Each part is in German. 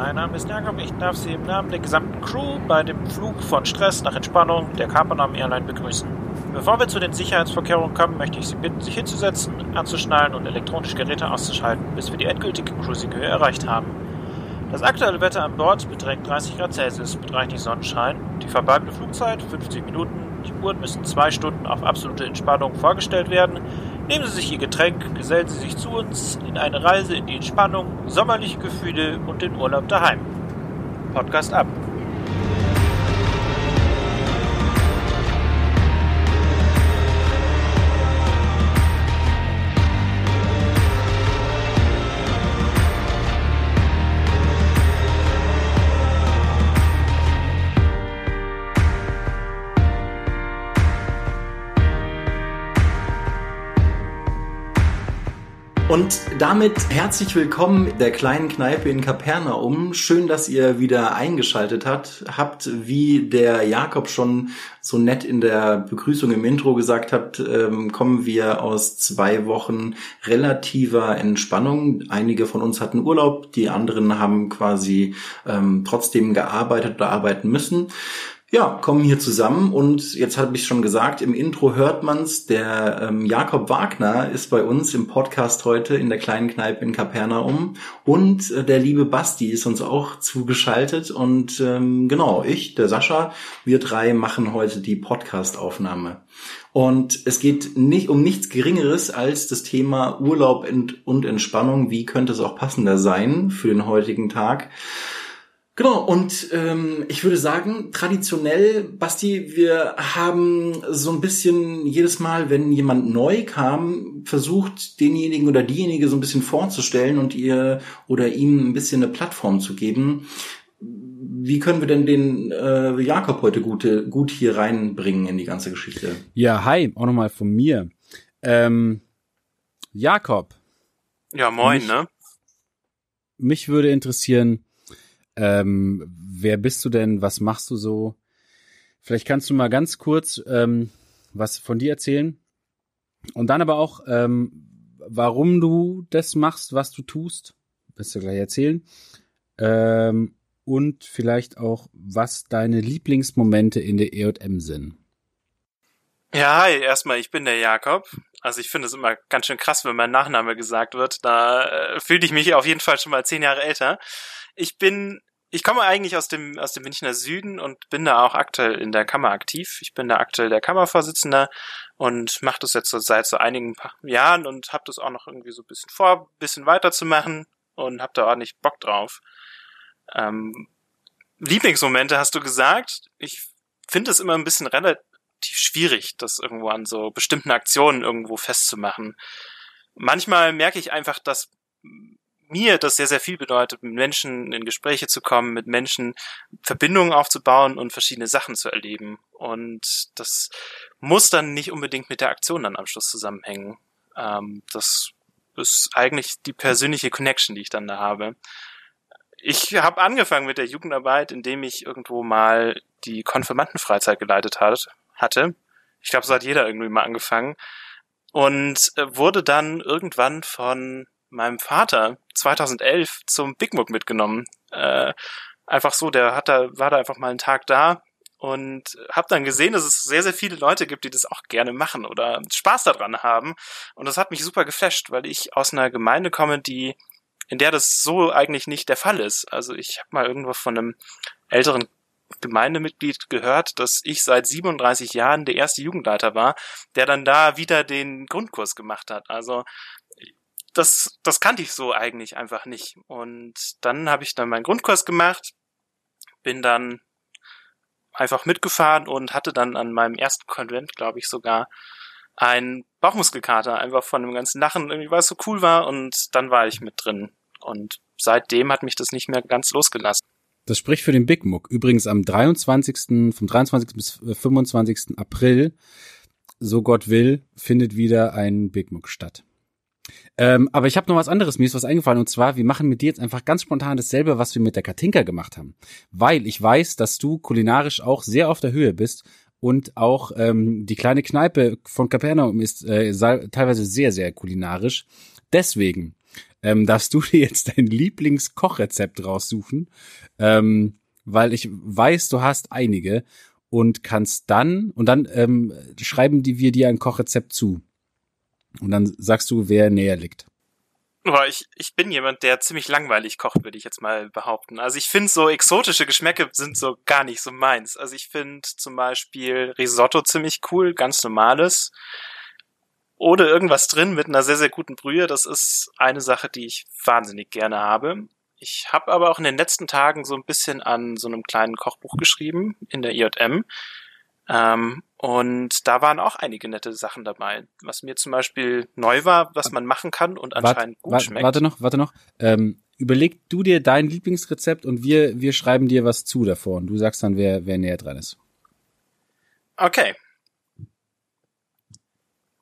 mein Name ist Jakob. Ich darf Sie im Namen der gesamten Crew bei dem Flug von Stress nach Entspannung der Carpanam Airline begrüßen. Bevor wir zu den Sicherheitsvorkehrungen kommen, möchte ich Sie bitten, sich hinzusetzen, anzuschnallen und elektronische Geräte auszuschalten, bis wir die endgültige Cruising-Höhe erreicht haben. Das aktuelle Wetter an Bord beträgt 30 Grad Celsius mit reichlich Sonnenschein. Die verbleibende Flugzeit 50 Minuten. Die Uhren müssen zwei Stunden auf absolute Entspannung vorgestellt werden. Nehmen Sie sich Ihr Getränk, gesellen Sie sich zu uns in eine Reise in die Entspannung, sommerliche Gefühle und den Urlaub daheim. Podcast ab. Und damit herzlich willkommen der kleinen Kneipe in Kapernaum. Schön, dass ihr wieder eingeschaltet habt. Habt, wie der Jakob schon so nett in der Begrüßung im Intro gesagt hat, ähm, kommen wir aus zwei Wochen relativer Entspannung. Einige von uns hatten Urlaub, die anderen haben quasi ähm, trotzdem gearbeitet oder arbeiten müssen ja, kommen hier zusammen und jetzt habe ich schon gesagt, im Intro hört man's, der ähm, Jakob Wagner ist bei uns im Podcast heute in der kleinen Kneipe in Kapernaum und äh, der liebe Basti ist uns auch zugeschaltet und ähm, genau, ich, der Sascha, wir drei machen heute die Podcast-Aufnahme. Und es geht nicht um nichts Geringeres als das Thema Urlaub und Entspannung. Wie könnte es auch passender sein für den heutigen Tag? Genau, und ähm, ich würde sagen, traditionell, Basti, wir haben so ein bisschen jedes Mal, wenn jemand neu kam, versucht, denjenigen oder diejenige so ein bisschen vorzustellen und ihr oder ihm ein bisschen eine Plattform zu geben. Wie können wir denn den äh, Jakob heute gute, gut hier reinbringen in die ganze Geschichte? Ja, hi, auch nochmal von mir. Ähm, Jakob. Ja, moin, mich, ne? Mich würde interessieren, ähm, wer bist du denn? Was machst du so? Vielleicht kannst du mal ganz kurz ähm, was von dir erzählen. Und dann aber auch, ähm, warum du das machst, was du tust. Wirst du gleich erzählen. Ähm, und vielleicht auch, was deine Lieblingsmomente in der EM sind. Ja, hi, erstmal, ich bin der Jakob. Also ich finde es immer ganz schön krass, wenn mein Nachname gesagt wird. Da äh, fühle ich mich auf jeden Fall schon mal zehn Jahre älter. Ich bin ich komme eigentlich aus dem, aus dem Münchner Süden und bin da auch aktuell in der Kammer aktiv. Ich bin da aktuell der Kammervorsitzender und mache das jetzt so seit so einigen Jahren und habe das auch noch irgendwie so ein bisschen vor, ein bisschen weiterzumachen und habe da ordentlich Bock drauf. Ähm, Lieblingsmomente hast du gesagt. Ich finde es immer ein bisschen relativ schwierig, das irgendwo an so bestimmten Aktionen irgendwo festzumachen. Manchmal merke ich einfach, dass mir das sehr, sehr viel bedeutet, mit Menschen in Gespräche zu kommen, mit Menschen Verbindungen aufzubauen und verschiedene Sachen zu erleben. Und das muss dann nicht unbedingt mit der Aktion dann am Schluss zusammenhängen. Ähm, das ist eigentlich die persönliche Connection, die ich dann da habe. Ich habe angefangen mit der Jugendarbeit, indem ich irgendwo mal die Konfirmandenfreizeit geleitet hat, hatte. Ich glaube, so hat jeder irgendwie mal angefangen. Und äh, wurde dann irgendwann von meinem Vater 2011 zum Big Mug mitgenommen. Äh, einfach so, der hat da, war da einfach mal einen Tag da und habe dann gesehen, dass es sehr, sehr viele Leute gibt, die das auch gerne machen oder Spaß daran haben. Und das hat mich super geflasht, weil ich aus einer Gemeinde komme, die in der das so eigentlich nicht der Fall ist. Also ich habe mal irgendwo von einem älteren Gemeindemitglied gehört, dass ich seit 37 Jahren der erste Jugendleiter war, der dann da wieder den Grundkurs gemacht hat. Also das, das kannte ich so eigentlich einfach nicht. Und dann habe ich dann meinen Grundkurs gemacht, bin dann einfach mitgefahren und hatte dann an meinem ersten Konvent, glaube ich, sogar ein Bauchmuskelkater, einfach von dem ganzen Lachen, irgendwie weil es so cool war und dann war ich mit drin. Und seitdem hat mich das nicht mehr ganz losgelassen. Das spricht für den Big Muck. Übrigens am 23., vom 23. bis 25. April, so Gott will, findet wieder ein Big Muck statt. Ähm, aber ich habe noch was anderes, mir ist was eingefallen und zwar, wir machen mit dir jetzt einfach ganz spontan dasselbe, was wir mit der Katinka gemacht haben. Weil ich weiß, dass du kulinarisch auch sehr auf der Höhe bist und auch ähm, die kleine Kneipe von Capernaum ist äh, teilweise sehr, sehr kulinarisch. Deswegen ähm, darfst du dir jetzt dein Lieblingskochrezept raussuchen, ähm, weil ich weiß, du hast einige und kannst dann, und dann ähm, schreiben die wir dir ein Kochrezept zu. Und dann sagst du, wer näher liegt. Boah, ich, ich bin jemand, der ziemlich langweilig kocht, würde ich jetzt mal behaupten. Also ich finde so exotische Geschmäcke sind so gar nicht so meins. Also ich finde zum Beispiel Risotto ziemlich cool, ganz normales. Oder irgendwas drin mit einer sehr, sehr guten Brühe. Das ist eine Sache, die ich wahnsinnig gerne habe. Ich habe aber auch in den letzten Tagen so ein bisschen an so einem kleinen Kochbuch geschrieben in der IJM. Ähm, und da waren auch einige nette Sachen dabei. Was mir zum Beispiel neu war, was man machen kann und anscheinend wart, gut wart, schmeckt. Warte noch, warte noch. Ähm, überleg du dir dein Lieblingsrezept und wir, wir schreiben dir was zu davor und du sagst dann, wer, wer näher dran ist. Okay.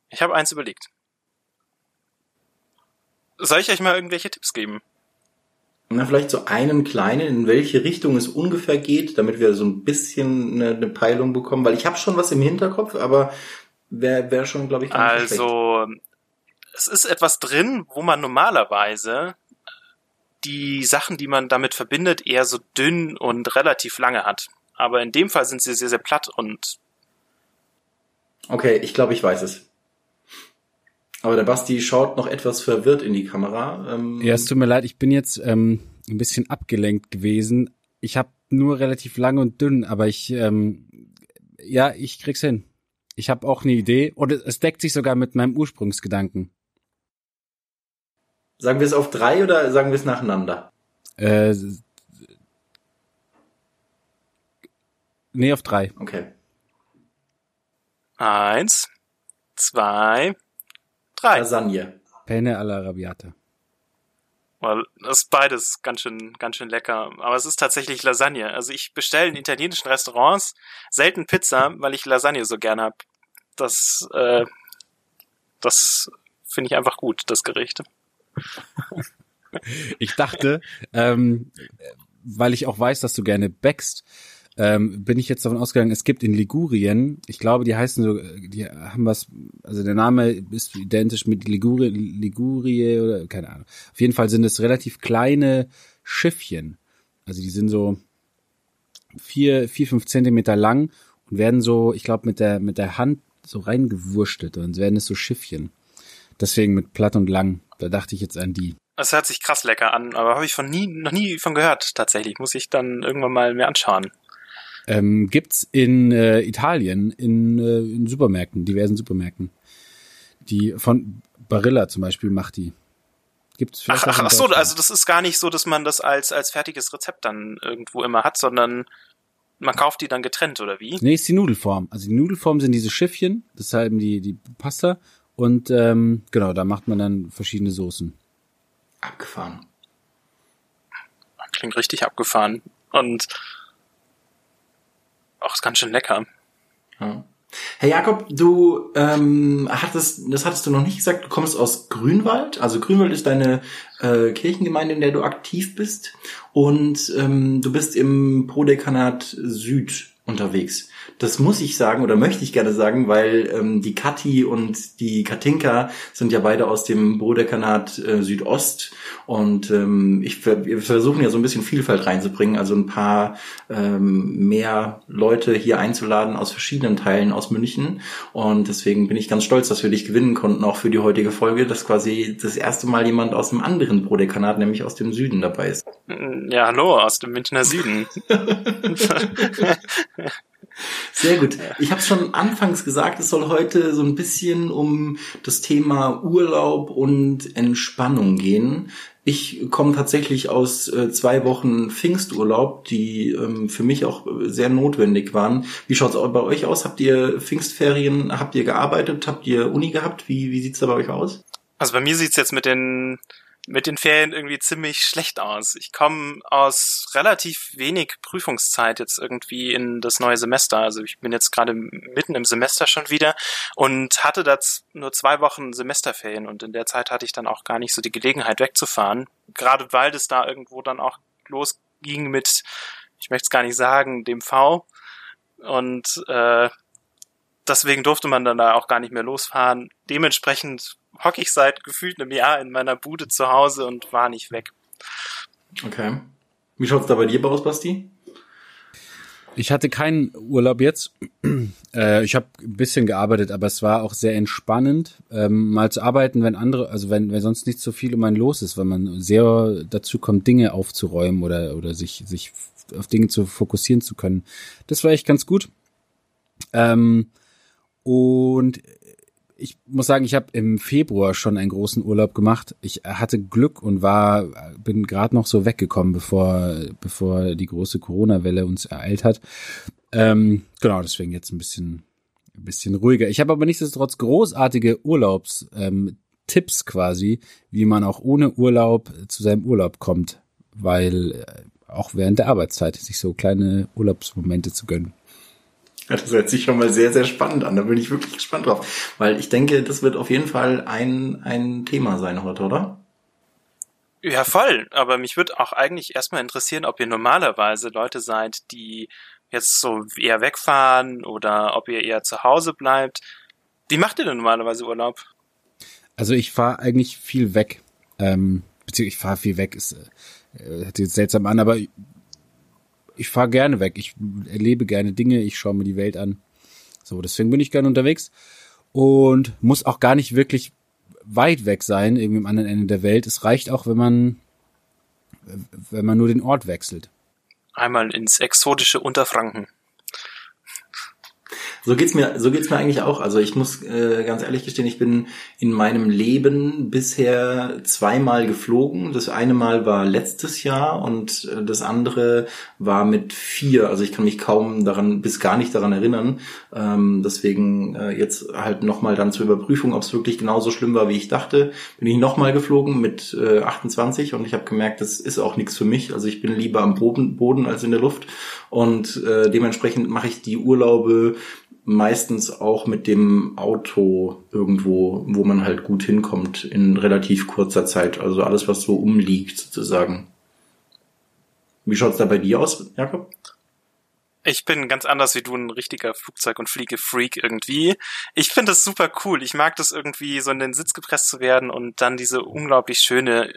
Ich habe eins überlegt. Soll ich euch mal irgendwelche Tipps geben? Na, vielleicht so einen kleinen, in welche Richtung es ungefähr geht, damit wir so ein bisschen eine, eine Peilung bekommen, weil ich habe schon was im Hinterkopf, aber wäre wär schon, glaube ich, gar nicht so Also, es ist etwas drin, wo man normalerweise die Sachen, die man damit verbindet, eher so dünn und relativ lange hat. Aber in dem Fall sind sie sehr, sehr platt und. Okay, ich glaube, ich weiß es. Aber der Basti schaut noch etwas verwirrt in die Kamera. Ähm, Ja, es tut mir leid, ich bin jetzt ähm, ein bisschen abgelenkt gewesen. Ich habe nur relativ lang und dünn, aber ich, ähm, ja, ich krieg's hin. Ich habe auch eine Idee und es- es deckt sich sogar mit meinem Ursprungsgedanken. Sagen wir es auf drei oder sagen wir es nacheinander? Äh, nee, auf drei. Okay. eins, zwei, drei. Lasagne. Penne alla Rabiata. Weil das ist beides ganz schön, ganz schön lecker. Aber es ist tatsächlich Lasagne. Also ich bestelle in italienischen Restaurants selten Pizza, weil ich Lasagne so gern hab. Das, äh, das finde ich einfach gut, das Gericht. Ich dachte, ähm, weil ich auch weiß, dass du gerne backst, ähm, bin ich jetzt davon ausgegangen, es gibt in Ligurien, ich glaube, die heißen so, die haben was, also der Name ist identisch mit Ligurie, Ligurie oder keine Ahnung. Auf jeden Fall sind es relativ kleine Schiffchen. Also die sind so vier, vier, fünf Zentimeter lang und werden so, ich glaube, mit der, mit der Hand so reingewurschtelt und werden es so Schiffchen. Deswegen mit platt und lang. Da dachte ich jetzt an die. Das hört sich krass lecker an, aber habe ich von nie, noch nie von gehört, tatsächlich. Muss ich dann irgendwann mal mir anschauen. Ähm, gibt's in äh, Italien in, äh, in Supermärkten, diversen Supermärkten. Die von Barilla zum Beispiel macht die. Gibt's Ach, ach, ach so, also das ist gar nicht so, dass man das als, als fertiges Rezept dann irgendwo immer hat, sondern man kauft die dann getrennt, oder wie? Nee, ist die Nudelform. Also die Nudelform sind diese Schiffchen, deshalb die, die Pasta. Und ähm, genau, da macht man dann verschiedene Soßen. Abgefahren. Klingt richtig abgefahren. Und auch ist ganz schön lecker. Ja. Herr Jakob, du ähm, hattest, das hattest du noch nicht gesagt, du kommst aus Grünwald. Also Grünwald ist deine äh, Kirchengemeinde, in der du aktiv bist. Und ähm, du bist im Prodekanat Süd unterwegs. Das muss ich sagen oder möchte ich gerne sagen, weil ähm, die Kathi und die Katinka sind ja beide aus dem Prodekanat äh, Südost. Und ähm, ich, wir versuchen ja so ein bisschen Vielfalt reinzubringen, also ein paar ähm, mehr Leute hier einzuladen aus verschiedenen Teilen aus München. Und deswegen bin ich ganz stolz, dass wir dich gewinnen konnten, auch für die heutige Folge, dass quasi das erste Mal jemand aus einem anderen Prodekanat, nämlich aus dem Süden dabei ist. Ja, hallo, aus dem Münchner Süden. Sehr gut. Ich habe schon anfangs gesagt, es soll heute so ein bisschen um das Thema Urlaub und Entspannung gehen. Ich komme tatsächlich aus äh, zwei Wochen Pfingsturlaub, die ähm, für mich auch sehr notwendig waren. Wie schaut's auch bei euch aus? Habt ihr Pfingstferien? Habt ihr gearbeitet? Habt ihr Uni gehabt? Wie, wie sieht's da bei euch aus? Also bei mir sieht's jetzt mit den mit den Ferien irgendwie ziemlich schlecht aus. Ich komme aus relativ wenig Prüfungszeit jetzt irgendwie in das neue Semester. Also ich bin jetzt gerade mitten im Semester schon wieder und hatte da nur zwei Wochen Semesterferien und in der Zeit hatte ich dann auch gar nicht so die Gelegenheit wegzufahren. Gerade weil das da irgendwo dann auch losging mit, ich möchte es gar nicht sagen, dem V. Und äh, deswegen durfte man dann da auch gar nicht mehr losfahren. Dementsprechend hocke ich seit gefühlt einem Jahr in meiner Bude zu Hause und war nicht weg. Okay. Wie schaut's da bei dir aus, Basti? Ich hatte keinen Urlaub jetzt. Äh, ich habe ein bisschen gearbeitet, aber es war auch sehr entspannend, ähm, mal zu arbeiten, wenn andere, also wenn, wenn sonst nicht so viel um einen los ist, weil man sehr dazu kommt, Dinge aufzuräumen oder, oder sich, sich auf Dinge zu fokussieren zu können. Das war echt ganz gut. Ähm, und ich muss sagen, ich habe im Februar schon einen großen Urlaub gemacht. Ich hatte Glück und war, bin gerade noch so weggekommen, bevor, bevor die große Corona-Welle uns ereilt hat. Ähm, genau, deswegen jetzt ein bisschen, ein bisschen ruhiger. Ich habe aber nichtsdestotrotz großartige Urlaubstipps ähm, quasi, wie man auch ohne Urlaub zu seinem Urlaub kommt, weil äh, auch während der Arbeitszeit sich so kleine Urlaubsmomente zu gönnen. Das hört sich schon mal sehr, sehr spannend an. Da bin ich wirklich gespannt drauf. Weil ich denke, das wird auf jeden Fall ein, ein Thema sein heute, oder? Ja, voll. Aber mich würde auch eigentlich erstmal interessieren, ob ihr normalerweise Leute seid, die jetzt so eher wegfahren oder ob ihr eher zu Hause bleibt. Wie macht ihr denn normalerweise Urlaub? Also ich fahre eigentlich viel weg. Ähm, beziehungsweise ich fahre viel weg, ist, äh, hört sich jetzt seltsam an, aber ich fahre gerne weg. Ich erlebe gerne Dinge, ich schaue mir die Welt an. So, deswegen bin ich gerne unterwegs und muss auch gar nicht wirklich weit weg sein, irgendwie am anderen Ende der Welt. Es reicht auch, wenn man, wenn man nur den Ort wechselt. Einmal ins exotische Unterfranken. So geht's mir, so geht's mir eigentlich auch. Also ich muss äh, ganz ehrlich gestehen, ich bin in meinem Leben bisher zweimal geflogen. Das eine Mal war letztes Jahr und äh, das andere war mit vier. Also ich kann mich kaum daran, bis gar nicht daran erinnern. Ähm, deswegen äh, jetzt halt nochmal dann zur Überprüfung, ob es wirklich genauso schlimm war, wie ich dachte. Bin ich nochmal geflogen mit äh, 28 und ich habe gemerkt, das ist auch nichts für mich. Also ich bin lieber am Boden, Boden als in der Luft und äh, dementsprechend mache ich die Urlaube meistens auch mit dem Auto irgendwo, wo man halt gut hinkommt in relativ kurzer Zeit. Also alles, was so umliegt sozusagen. Wie schaut's da bei dir aus, Jakob? Ich bin ganz anders wie du, ein richtiger Flugzeug- und Fliegefreak irgendwie. Ich finde das super cool. Ich mag das irgendwie, so in den Sitz gepresst zu werden und dann diese unglaublich schöne,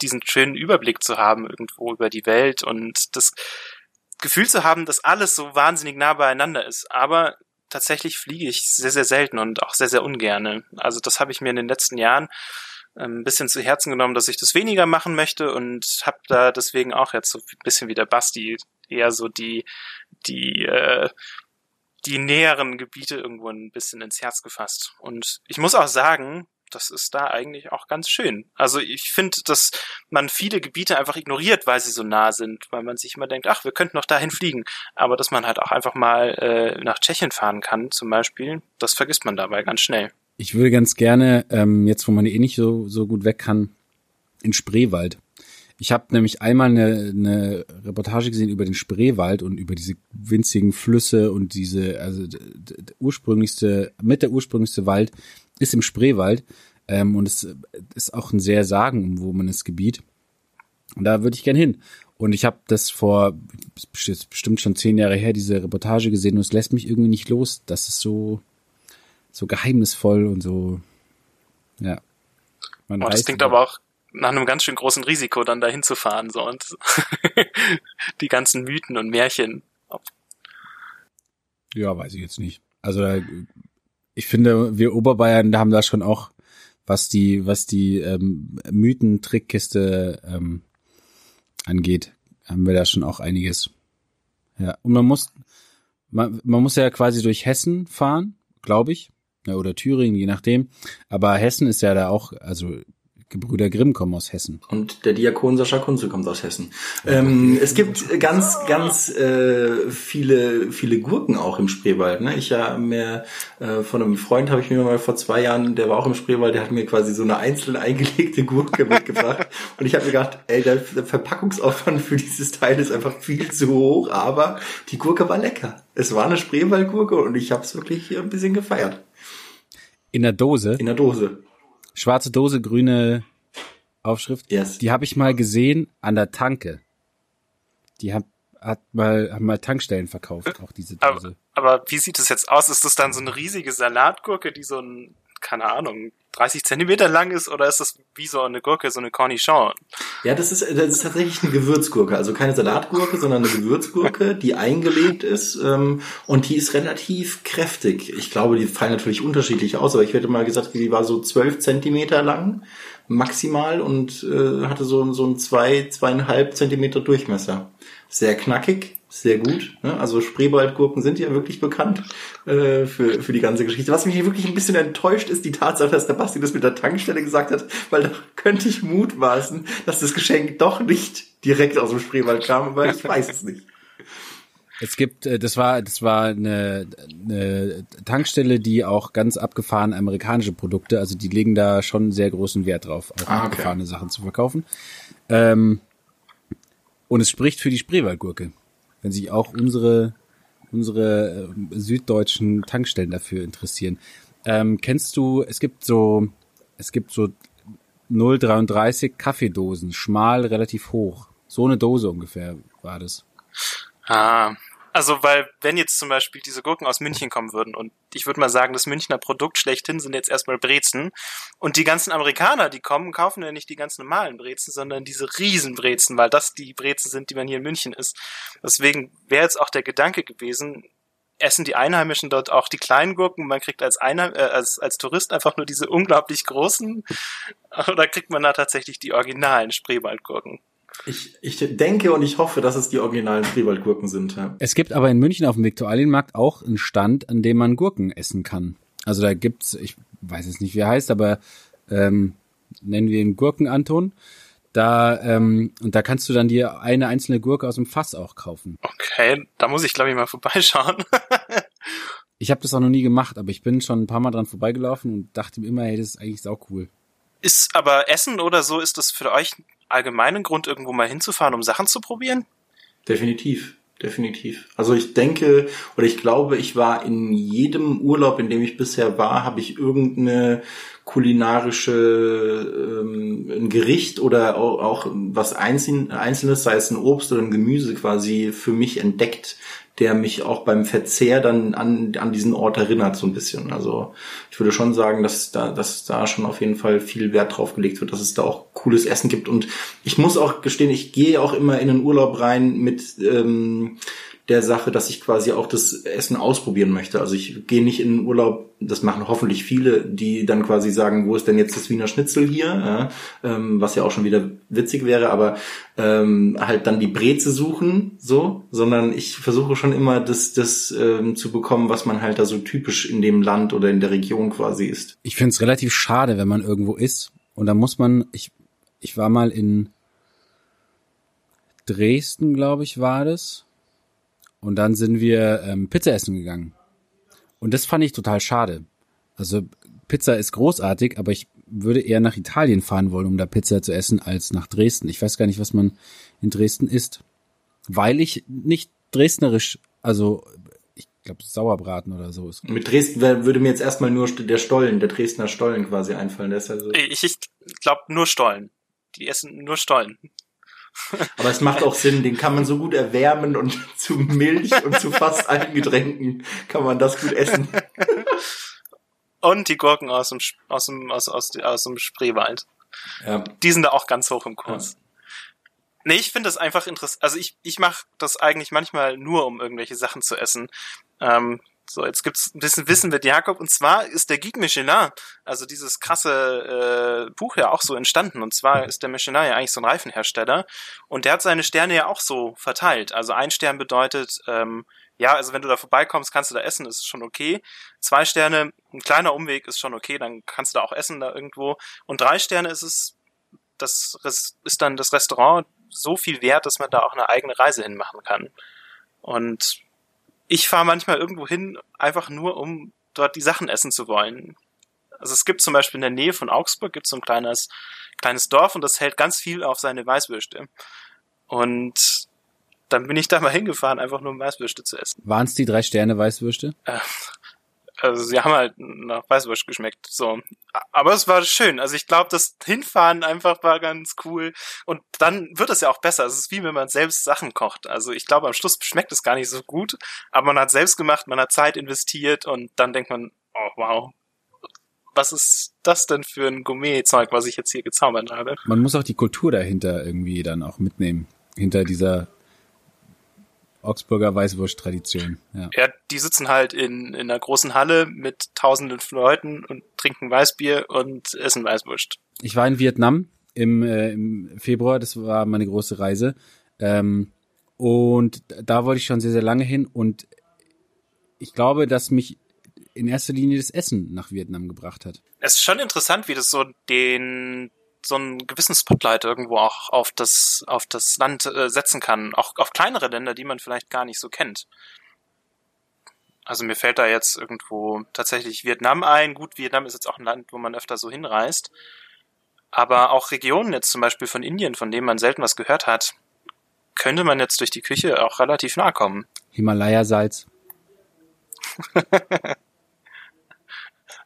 diesen schönen Überblick zu haben irgendwo über die Welt und das Gefühl zu haben, dass alles so wahnsinnig nah beieinander ist. Aber tatsächlich fliege ich sehr, sehr selten und auch sehr, sehr ungerne. Also das habe ich mir in den letzten Jahren ähm, ein bisschen zu Herzen genommen, dass ich das weniger machen möchte und habe da deswegen auch jetzt so ein bisschen wie der Basti eher so die, die, äh, die näheren Gebiete irgendwo ein bisschen ins Herz gefasst. Und ich muss auch sagen, das ist da eigentlich auch ganz schön. Also ich finde, dass man viele Gebiete einfach ignoriert, weil sie so nah sind, weil man sich immer denkt, ach, wir könnten noch dahin fliegen. Aber dass man halt auch einfach mal äh, nach Tschechien fahren kann, zum Beispiel, das vergisst man dabei ganz schnell. Ich würde ganz gerne, ähm, jetzt wo man eh nicht so, so gut weg kann, in Spreewald. Ich habe nämlich einmal eine, eine Reportage gesehen über den Spreewald und über diese winzigen Flüsse und diese, also der ursprünglichste, mit der ursprünglichste Wald ist im Spreewald ähm, und es ist auch ein sehr sagenumwobenes Gebiet. Und da würde ich gern hin. Und ich habe das vor bestimmt schon zehn Jahre her diese Reportage gesehen und es lässt mich irgendwie nicht los. Das ist so so geheimnisvoll und so ja. Man oh, das klingt aber auch nach einem ganz schön großen Risiko, dann dahin zu fahren so und die ganzen Mythen und Märchen. Ja, weiß ich jetzt nicht. Also ich finde, wir Oberbayern haben da schon auch, was die, was die ähm, Mythen-Trickkiste ähm, angeht, haben wir da schon auch einiges. Ja, und man muss, man, man muss ja quasi durch Hessen fahren, glaube ich, ja, oder Thüringen, je nachdem. Aber Hessen ist ja da auch, also Gebrüder Grimm kommen aus Hessen. Und der Diakon Sascha Kunze kommt aus Hessen. Ähm, es gibt ganz, ganz äh, viele, viele Gurken auch im Spreewald. Ne? Ich ja mir äh, von einem Freund habe ich mir mal vor zwei Jahren, der war auch im Spreewald, der hat mir quasi so eine einzeln eingelegte Gurke mitgebracht. Und ich habe mir gedacht, ey, der, der Verpackungsaufwand für dieses Teil ist einfach viel zu hoch, aber die Gurke war lecker. Es war eine Spreewaldgurke und ich habe es wirklich ein bisschen gefeiert. In der Dose? In der Dose schwarze Dose, grüne Aufschrift. Yes. Die habe ich mal gesehen an der Tanke. Die hat, hat mal, haben mal Tankstellen verkauft, auch diese Dose. Aber, aber wie sieht es jetzt aus? Ist das dann so eine riesige Salatgurke, die so ein, keine Ahnung, 30 Zentimeter lang ist oder ist das wie so eine Gurke, so eine Cornichon? Ja, das ist, das ist tatsächlich eine Gewürzgurke. Also keine Salatgurke, sondern eine Gewürzgurke, die eingelegt ist ähm, und die ist relativ kräftig. Ich glaube, die fallen natürlich unterschiedlich aus, aber ich hätte mal gesagt, die war so 12 Zentimeter lang maximal und äh, hatte so, so ein zwei, zweieinhalb Zentimeter Durchmesser. Sehr knackig, sehr gut. Ne? Also Spreewaldgurken sind ja wirklich bekannt äh, für, für die ganze Geschichte. Was mich wirklich ein bisschen enttäuscht, ist die Tatsache, dass der Basti das mit der Tankstelle gesagt hat, weil da könnte ich mutmaßen, dass das Geschenk doch nicht direkt aus dem Spreewald kam, aber ich weiß es nicht. Es gibt, äh, das war, das war eine, eine Tankstelle, die auch ganz abgefahren amerikanische Produkte, also die legen da schon sehr großen Wert drauf, auch ah, okay. abgefahrene Sachen zu verkaufen. Ähm, und es spricht für die Spreewaldgurke wenn sich auch unsere unsere äh, süddeutschen Tankstellen dafür interessieren. Ähm, kennst du, es gibt so, es gibt so 0,33 Kaffeedosen, schmal, relativ hoch. So eine Dose ungefähr war das. Ah, also, weil, wenn jetzt zum Beispiel diese Gurken aus München kommen würden und ich würde mal sagen, das Münchner Produkt schlechthin sind jetzt erstmal Brezen und die ganzen Amerikaner, die kommen, kaufen ja nicht die ganz normalen Brezen, sondern diese Riesenbrezen, weil das die Brezen sind, die man hier in München isst. Deswegen wäre jetzt auch der Gedanke gewesen, essen die Einheimischen dort auch die kleinen Gurken, man kriegt als, Einheim äh, als, als Tourist einfach nur diese unglaublich großen oder kriegt man da tatsächlich die originalen Spreewaldgurken? Ich, ich denke und ich hoffe, dass es die originalen Spreewaldgurken sind. Ja. Es gibt aber in München auf dem Viktualienmarkt auch einen Stand, an dem man Gurken essen kann. Also da gibt's, ich weiß jetzt nicht, wie er heißt, aber ähm, nennen wir ihn Gurkenanton. Da ähm, und da kannst du dann dir eine einzelne Gurke aus dem Fass auch kaufen. Okay, da muss ich glaube ich mal vorbeischauen. ich habe das auch noch nie gemacht, aber ich bin schon ein paar Mal dran vorbeigelaufen und dachte mir immer, hey, das ist eigentlich sau cool. Ist aber Essen oder so, ist das für euch allgemeinen Grund, irgendwo mal hinzufahren, um Sachen zu probieren? Definitiv. Definitiv. Also ich denke oder ich glaube, ich war in jedem Urlaub, in dem ich bisher war, habe ich irgendeine kulinarische ähm, ein Gericht oder auch, auch was Einzelnes, sei es ein Obst oder ein Gemüse quasi für mich entdeckt, der mich auch beim Verzehr dann an, an diesen Ort erinnert, so ein bisschen. Also ich würde schon sagen, dass da, dass da schon auf jeden Fall viel Wert drauf gelegt wird, dass es da auch cooles Essen gibt. Und ich muss auch gestehen, ich gehe auch immer in den Urlaub rein mit ähm, der Sache, dass ich quasi auch das Essen ausprobieren möchte. Also ich gehe nicht in den Urlaub, das machen hoffentlich viele, die dann quasi sagen, wo ist denn jetzt das Wiener Schnitzel hier, ja, ähm, was ja auch schon wieder witzig wäre, aber ähm, halt dann die Breze suchen, so, sondern ich versuche schon immer das, das ähm, zu bekommen, was man halt da so typisch in dem Land oder in der Region quasi ist. Ich finde es relativ schade, wenn man irgendwo ist und da muss man, ich, ich war mal in Dresden, glaube ich, war das und dann sind wir ähm, Pizza essen gegangen. Und das fand ich total schade. Also Pizza ist großartig, aber ich würde eher nach Italien fahren wollen, um da Pizza zu essen, als nach Dresden. Ich weiß gar nicht, was man in Dresden isst. Weil ich nicht dresdnerisch, also ich glaube Sauerbraten oder so ist. Mit Dresden würde mir jetzt erstmal nur der Stollen, der Dresdner Stollen quasi einfallen. Der ist also ich ich glaube nur Stollen. Die essen nur Stollen. Aber es macht auch Sinn, den kann man so gut erwärmen und zu Milch und zu fast allen Getränken kann man das gut essen. Und die Gurken aus dem, aus dem, aus, aus, aus dem Spreewald. Ja. Die sind da auch ganz hoch im Kurs. Ja. Nee, ich finde das einfach interessant. Also ich, ich mache das eigentlich manchmal nur, um irgendwelche Sachen zu essen. Ähm, so, jetzt gibt's ein bisschen Wissen mit Jakob. Und zwar ist der Geek Michelin, also dieses krasse äh, Buch ja auch so entstanden. Und zwar ist der Michelin ja eigentlich so ein Reifenhersteller. Und der hat seine Sterne ja auch so verteilt. Also ein Stern bedeutet, ähm, ja, also wenn du da vorbeikommst, kannst du da essen, ist schon okay. Zwei Sterne, ein kleiner Umweg ist schon okay, dann kannst du da auch essen da irgendwo. Und drei Sterne ist es, das ist dann das Restaurant so viel wert, dass man da auch eine eigene Reise hinmachen kann. Und ich fahre manchmal irgendwo hin, einfach nur, um dort die Sachen essen zu wollen. Also es gibt zum Beispiel in der Nähe von Augsburg gibt so ein kleines, kleines Dorf und das hält ganz viel auf seine Weißwürste. Und dann bin ich da mal hingefahren, einfach nur um Weißwürste zu essen. Waren es die drei Sterne Weißwürste? Äh, also sie haben halt nach Weißwurst geschmeckt. So. Aber es war schön. Also ich glaube, das Hinfahren einfach war ganz cool. Und dann wird es ja auch besser. Es ist wie wenn man selbst Sachen kocht. Also ich glaube, am Schluss schmeckt es gar nicht so gut. Aber man hat selbst gemacht, man hat Zeit investiert und dann denkt man, oh wow, was ist das denn für ein Gourmet-Zeug, was ich jetzt hier gezaubert habe? Man muss auch die Kultur dahinter irgendwie dann auch mitnehmen. Hinter dieser Augsburger Weißwurst-Tradition. Ja. ja, die sitzen halt in, in einer großen Halle mit tausenden von Leuten und trinken Weißbier und essen Weißwurst. Ich war in Vietnam im, äh, im Februar, das war meine große Reise. Ähm, und da wollte ich schon sehr, sehr lange hin und ich glaube, dass mich in erster Linie das Essen nach Vietnam gebracht hat. Es ist schon interessant, wie das so den so einen gewissen Spotlight irgendwo auch auf das auf das Land äh, setzen kann, auch auf kleinere Länder, die man vielleicht gar nicht so kennt. Also mir fällt da jetzt irgendwo tatsächlich Vietnam ein. Gut, Vietnam ist jetzt auch ein Land, wo man öfter so hinreist. Aber auch Regionen jetzt zum Beispiel von Indien, von denen man selten was gehört hat, könnte man jetzt durch die Küche auch relativ nahe kommen. Himalaya-Salz.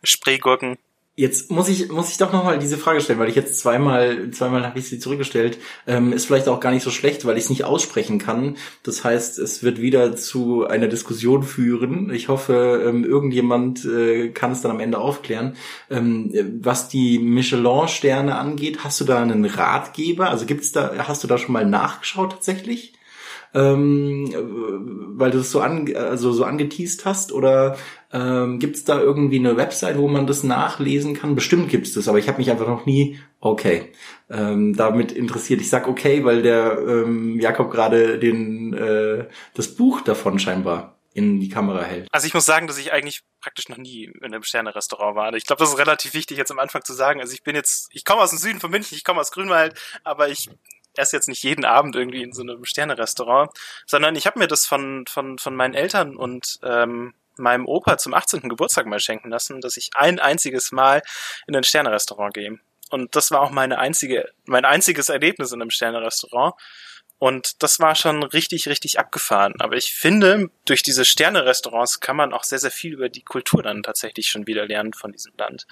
Spreegurken. Jetzt muss ich muss ich doch noch mal diese Frage stellen, weil ich jetzt zweimal zweimal habe ich sie zurückgestellt. Ähm, ist vielleicht auch gar nicht so schlecht, weil ich es nicht aussprechen kann. Das heißt, es wird wieder zu einer Diskussion führen. Ich hoffe, ähm, irgendjemand äh, kann es dann am Ende aufklären. Ähm, was die Michelin-Sterne angeht, hast du da einen Ratgeber? Also gibt's da hast du da schon mal nachgeschaut tatsächlich? Ähm, weil du es so, an, also so angeteased hast? Oder ähm, gibt es da irgendwie eine Website, wo man das nachlesen kann? Bestimmt gibt es das, aber ich habe mich einfach noch nie, okay, ähm, damit interessiert. Ich sag okay, weil der ähm, Jakob gerade den äh, das Buch davon scheinbar in die Kamera hält. Also ich muss sagen, dass ich eigentlich praktisch noch nie in einem Sterne-Restaurant war. Ich glaube, das ist relativ wichtig jetzt am Anfang zu sagen. Also ich bin jetzt, ich komme aus dem Süden von München, ich komme aus Grünwald, aber ich esse jetzt nicht jeden Abend irgendwie in so einem Sterne-Restaurant, sondern ich habe mir das von, von, von meinen Eltern und ähm, meinem Opa zum 18. Geburtstag mal schenken lassen, dass ich ein einziges Mal in ein Sterne-Restaurant gehe. Und das war auch meine einzige, mein einziges Erlebnis in einem Sterne-Restaurant. Und das war schon richtig, richtig abgefahren. Aber ich finde, durch diese Sterne-Restaurants kann man auch sehr, sehr viel über die Kultur dann tatsächlich schon wieder lernen von diesem Land.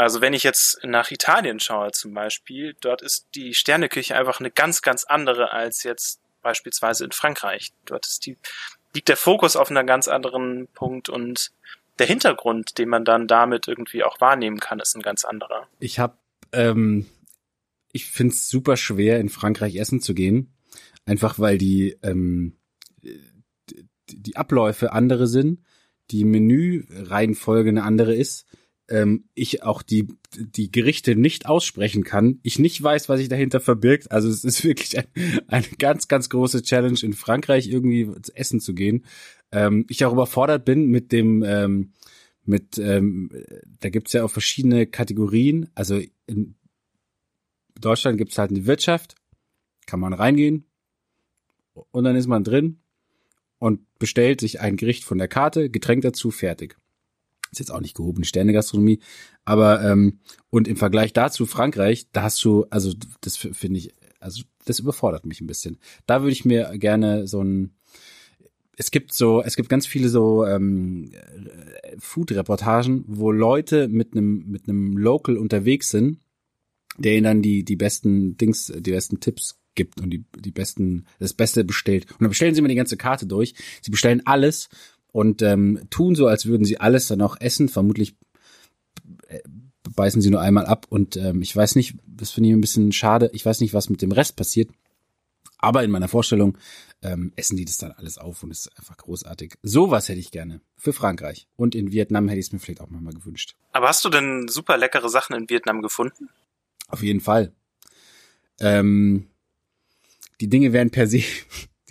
Also wenn ich jetzt nach Italien schaue zum Beispiel, dort ist die Sterneküche einfach eine ganz, ganz andere als jetzt beispielsweise in Frankreich. Dort ist die, liegt der Fokus auf einem ganz anderen Punkt und der Hintergrund, den man dann damit irgendwie auch wahrnehmen kann, ist ein ganz anderer. Ich habe, ähm, ich finde es super schwer, in Frankreich essen zu gehen, einfach weil die ähm, die Abläufe andere sind, die Menüreihenfolge eine andere ist ähm, ich auch die, die Gerichte nicht aussprechen kann, ich nicht weiß, was sich dahinter verbirgt. Also es ist wirklich ein, eine ganz, ganz große Challenge in Frankreich irgendwie essen zu gehen. Ähm, ich auch überfordert bin mit dem, ähm, mit, ähm, da gibt's ja auch verschiedene Kategorien. Also in Deutschland gibt's halt eine Wirtschaft, kann man reingehen und dann ist man drin und bestellt sich ein Gericht von der Karte, Getränk dazu, fertig. Ist jetzt auch nicht gehobene Sterne-Gastronomie. Aber, ähm, und im Vergleich dazu Frankreich, da hast du, also das finde ich, also das überfordert mich ein bisschen. Da würde ich mir gerne so ein, es gibt so, es gibt ganz viele so ähm, Food-Reportagen, wo Leute mit einem mit einem Local unterwegs sind, der ihnen dann die die besten Dings, die besten Tipps gibt und die die besten das Beste bestellt. Und dann bestellen sie immer die ganze Karte durch. Sie bestellen alles und ähm, tun so, als würden sie alles dann auch essen. Vermutlich äh, beißen sie nur einmal ab und ähm, ich weiß nicht, das finde ich ein bisschen schade. Ich weiß nicht, was mit dem Rest passiert. Aber in meiner Vorstellung ähm, essen die das dann alles auf und ist einfach großartig. Sowas hätte ich gerne für Frankreich. Und in Vietnam hätte ich es mir vielleicht auch mal gewünscht. Aber hast du denn super leckere Sachen in Vietnam gefunden? Auf jeden Fall. Ähm, die Dinge werden per se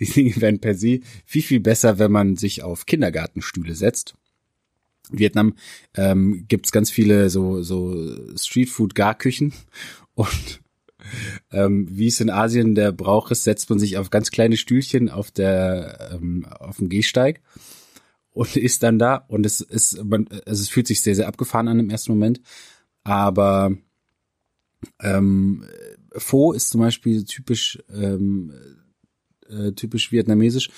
die Dinge werden per se viel, viel besser, wenn man sich auf Kindergartenstühle setzt. In Vietnam ähm, gibt ganz viele so, so Streetfood-Garküchen. Und ähm, wie es in Asien der Brauch ist, setzt man sich auf ganz kleine Stühlchen auf der ähm, auf dem Gehsteig und ist dann da. Und es ist man also es fühlt sich sehr sehr abgefahren an im ersten Moment, aber ähm, Pho ist zum Beispiel typisch ähm, äh, typisch vietnamesisch.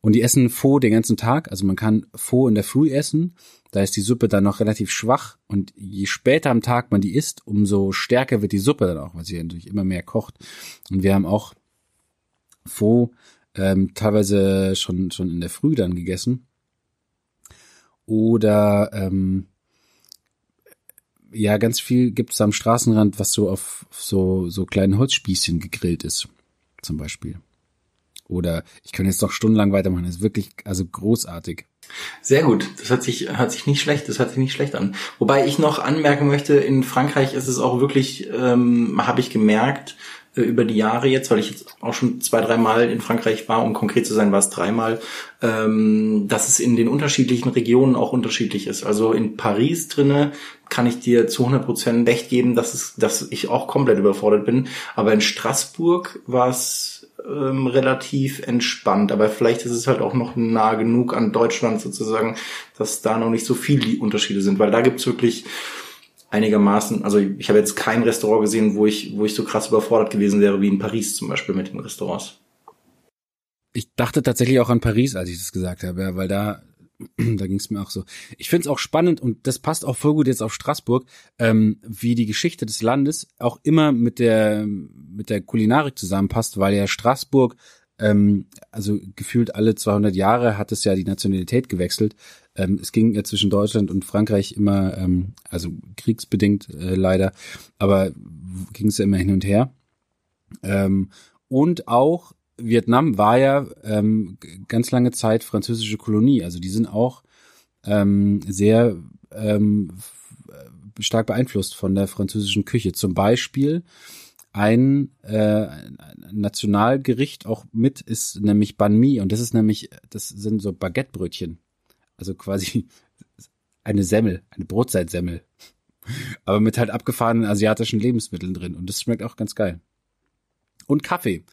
Und die essen Pho den ganzen Tag. Also man kann Pho in der Früh essen. Da ist die Suppe dann noch relativ schwach. Und je später am Tag man die isst, umso stärker wird die Suppe dann auch, weil sie natürlich immer mehr kocht. Und wir haben auch Pho ähm, teilweise schon, schon in der Früh dann gegessen. Oder ähm, ja, ganz viel gibt's am Straßenrand, was so auf so, so kleinen Holzspießchen gegrillt ist, zum Beispiel. Oder ich kann jetzt noch stundenlang weitermachen. Das ist wirklich, also großartig. Sehr gut. Das hört sich, hört sich nicht schlecht, das hört sich nicht schlecht an. Wobei ich noch anmerken möchte, in Frankreich ist es auch wirklich, ähm, habe ich gemerkt, äh, über die Jahre jetzt, weil ich jetzt auch schon zwei, dreimal in Frankreich war, um konkret zu sein, war es dreimal, ähm, dass es in den unterschiedlichen Regionen auch unterschiedlich ist. Also in Paris drinne kann ich dir zu 100 Prozent recht geben, dass es, dass ich auch komplett überfordert bin. Aber in Straßburg war es ähm, relativ entspannt. Aber vielleicht ist es halt auch noch nah genug an Deutschland sozusagen, dass da noch nicht so viele Unterschiede sind, weil da gibt's wirklich einigermaßen, also ich habe jetzt kein Restaurant gesehen, wo ich, wo ich so krass überfordert gewesen wäre wie in Paris zum Beispiel mit den Restaurants. Ich dachte tatsächlich auch an Paris, als ich das gesagt habe, weil da da ging es mir auch so. Ich finde es auch spannend und das passt auch voll gut jetzt auf Straßburg, ähm, wie die Geschichte des Landes auch immer mit der mit der Kulinarik zusammenpasst, weil ja Straßburg ähm, also gefühlt alle 200 Jahre hat es ja die Nationalität gewechselt. Ähm, es ging ja zwischen Deutschland und Frankreich immer, ähm, also kriegsbedingt äh, leider, aber ging es ja immer hin und her. Ähm, und auch Vietnam war ja ähm, ganz lange Zeit französische Kolonie. Also die sind auch ähm, sehr ähm, stark beeinflusst von der französischen Küche. Zum Beispiel ein äh, Nationalgericht auch mit ist nämlich Banh Mi und das ist nämlich, das sind so Baguettebrötchen. Also quasi eine Semmel, eine Brotzeitsemmel. Aber mit halt abgefahrenen asiatischen Lebensmitteln drin und das schmeckt auch ganz geil. Und Kaffee.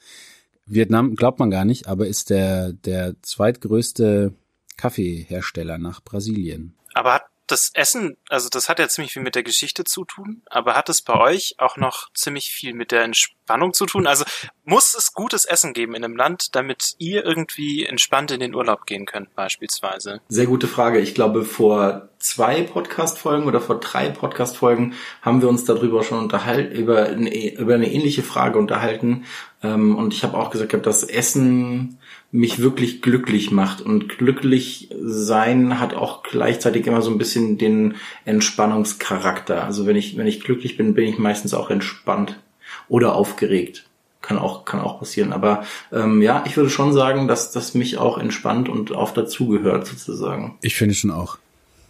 Vietnam glaubt man gar nicht, aber ist der, der zweitgrößte Kaffeehersteller nach Brasilien. Aber hat das Essen, also das hat ja ziemlich viel mit der Geschichte zu tun, aber hat es bei euch auch noch ziemlich viel mit der Entspannung zu tun? Also muss es gutes Essen geben in einem Land, damit ihr irgendwie entspannt in den Urlaub gehen könnt, beispielsweise? Sehr gute Frage. Ich glaube, vor zwei Podcast-Folgen oder vor drei Podcast-Folgen haben wir uns darüber schon unterhalten, über eine, über eine ähnliche Frage unterhalten. Ähm, und ich habe auch gesagt, dass Essen mich wirklich glücklich macht. Und glücklich sein hat auch gleichzeitig immer so ein bisschen den Entspannungscharakter. Also wenn ich, wenn ich glücklich bin, bin ich meistens auch entspannt oder aufgeregt. Kann auch, kann auch passieren. Aber ähm, ja, ich würde schon sagen, dass das mich auch entspannt und auch dazugehört, sozusagen. Ich finde schon auch.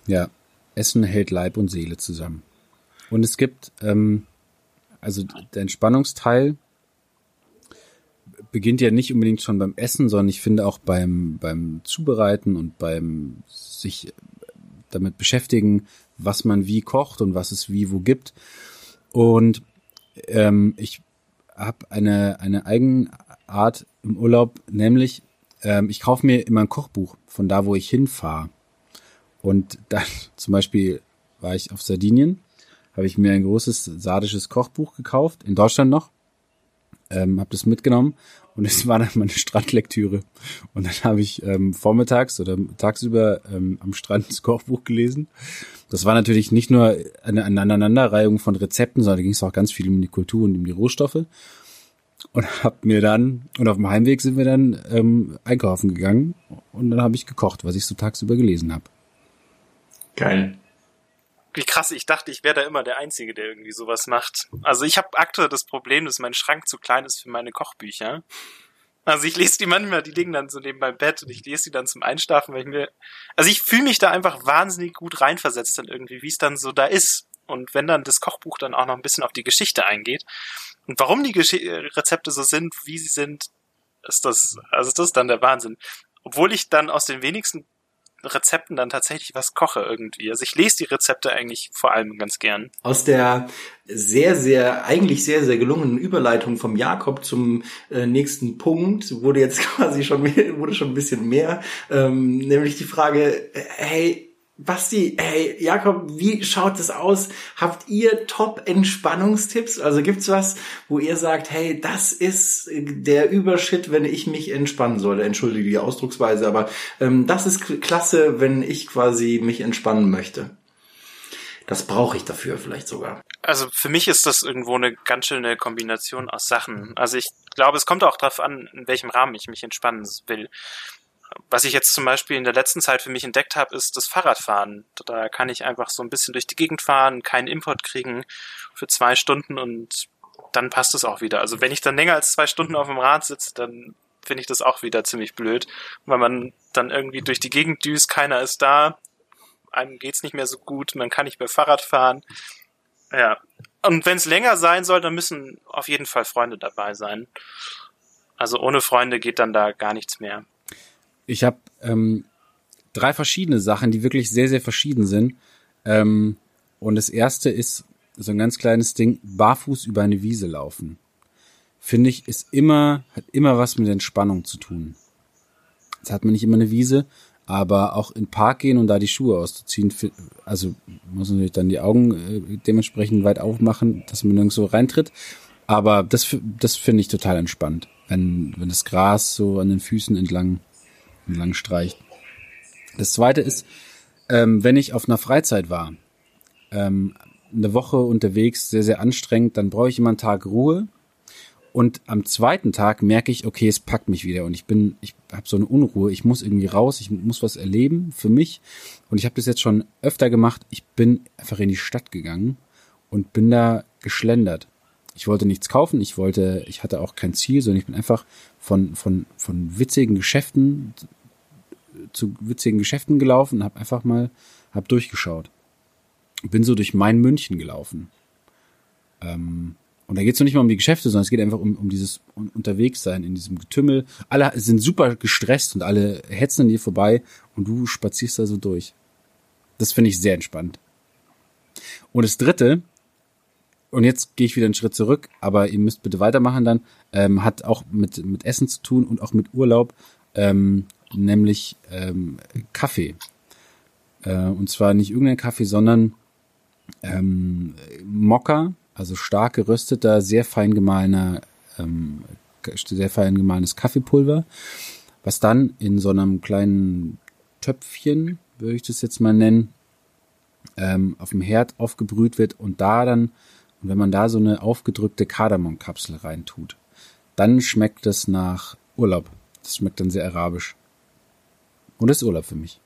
Ja. Essen hält Leib und Seele zusammen. Und es gibt, ähm, also der Entspannungsteil, beginnt ja nicht unbedingt schon beim Essen, sondern ich finde auch beim, beim Zubereiten und beim sich damit beschäftigen, was man wie kocht und was es wie wo gibt. Und ähm, ich habe eine, eine Eigenart im Urlaub, nämlich ähm, ich kaufe mir immer ein Kochbuch von da, wo ich hinfahre. Und dann zum Beispiel war ich auf Sardinien, habe ich mir ein großes sardisches Kochbuch gekauft, in Deutschland noch ähm, habe das mitgenommen und es war dann meine Strandlektüre. Und dann habe ich ähm, vormittags oder tagsüber ähm, am Strand das Kochbuch gelesen. Das war natürlich nicht nur eine, Aneinanderreihung von Rezepten, sondern da ging es auch ganz viel um die Kultur und um die Rohstoffe. Und hab mir dann, und auf dem Heimweg sind wir dann ähm, einkaufen gegangen und dann habe ich gekocht, was ich so tagsüber gelesen habe. Geil wie krass, ich dachte, ich wäre da immer der Einzige, der irgendwie sowas macht. Also ich habe aktuell das Problem, dass mein Schrank zu klein ist für meine Kochbücher. Also ich lese die manchmal, die liegen dann so neben meinem Bett und ich lese die dann zum Einschlafen, weil ich mir. Also ich fühle mich da einfach wahnsinnig gut reinversetzt dann irgendwie, wie es dann so da ist. Und wenn dann das Kochbuch dann auch noch ein bisschen auf die Geschichte eingeht und warum die Gesch Rezepte so sind, wie sie sind, ist das, also das ist dann der Wahnsinn. Obwohl ich dann aus den wenigsten Rezepten dann tatsächlich was koche irgendwie. Also ich lese die Rezepte eigentlich vor allem ganz gern. Aus der sehr, sehr, eigentlich sehr, sehr gelungenen Überleitung vom Jakob zum äh, nächsten Punkt wurde jetzt quasi schon wurde schon ein bisschen mehr, ähm, nämlich die Frage, äh, hey, Basti, hey, Jakob, wie schaut es aus? Habt ihr Top-Entspannungstipps? Also gibt's was, wo ihr sagt, hey, das ist der Überschritt, wenn ich mich entspannen soll? Entschuldige die Ausdrucksweise, aber ähm, das ist klasse, wenn ich quasi mich entspannen möchte. Das brauche ich dafür vielleicht sogar. Also für mich ist das irgendwo eine ganz schöne Kombination aus Sachen. Also ich glaube, es kommt auch darauf an, in welchem Rahmen ich mich entspannen will. Was ich jetzt zum Beispiel in der letzten Zeit für mich entdeckt habe, ist das Fahrradfahren. Da kann ich einfach so ein bisschen durch die Gegend fahren, keinen Import kriegen für zwei Stunden und dann passt es auch wieder. Also wenn ich dann länger als zwei Stunden auf dem Rad sitze, dann finde ich das auch wieder ziemlich blöd, weil man dann irgendwie durch die Gegend düst, keiner ist da, einem geht's nicht mehr so gut, man kann nicht mehr Fahrrad fahren. Ja. Und wenn es länger sein soll, dann müssen auf jeden Fall Freunde dabei sein. Also ohne Freunde geht dann da gar nichts mehr. Ich habe ähm, drei verschiedene Sachen, die wirklich sehr, sehr verschieden sind. Ähm, und das erste ist so ein ganz kleines Ding, barfuß über eine Wiese laufen. Finde ich, ist immer, hat immer was mit Entspannung zu tun. Jetzt hat man nicht immer eine Wiese, aber auch in den Park gehen und da die Schuhe auszuziehen, also muss man natürlich dann die Augen äh, dementsprechend weit aufmachen, dass man nirgends so reintritt. Aber das, das finde ich total entspannt, wenn, wenn das Gras so an den Füßen entlang, entlang streicht. Das zweite ist, ähm, wenn ich auf einer Freizeit war, ähm, eine Woche unterwegs, sehr, sehr anstrengend, dann brauche ich immer einen Tag Ruhe. Und am zweiten Tag merke ich, okay, es packt mich wieder und ich bin, ich habe so eine Unruhe, ich muss irgendwie raus, ich muss was erleben für mich. Und ich habe das jetzt schon öfter gemacht. Ich bin einfach in die Stadt gegangen und bin da geschlendert. Ich wollte nichts kaufen, ich wollte, ich hatte auch kein Ziel, sondern ich bin einfach von, von, von witzigen Geschäften zu witzigen Geschäften gelaufen und habe einfach mal, hab durchgeschaut bin so durch mein München gelaufen. Ähm, und da geht es noch nicht mal um die Geschäfte, sondern es geht einfach um, um dieses Unterwegssein in diesem Getümmel. Alle sind super gestresst und alle hetzen an dir vorbei und du spazierst da so durch. Das finde ich sehr entspannt. Und das dritte, und jetzt gehe ich wieder einen Schritt zurück, aber ihr müsst bitte weitermachen dann, ähm, hat auch mit, mit Essen zu tun und auch mit Urlaub, ähm, nämlich ähm, Kaffee. Äh, und zwar nicht irgendein Kaffee, sondern ähm, Mokka, also stark gerösteter, sehr fein gemahlener, ähm, sehr fein gemahlenes Kaffeepulver, was dann in so einem kleinen Töpfchen, würde ich das jetzt mal nennen, ähm, auf dem Herd aufgebrüht wird und da dann, und wenn man da so eine aufgedrückte Kardamomkapsel reintut, dann schmeckt es nach Urlaub. Das schmeckt dann sehr arabisch. Und das ist Urlaub für mich.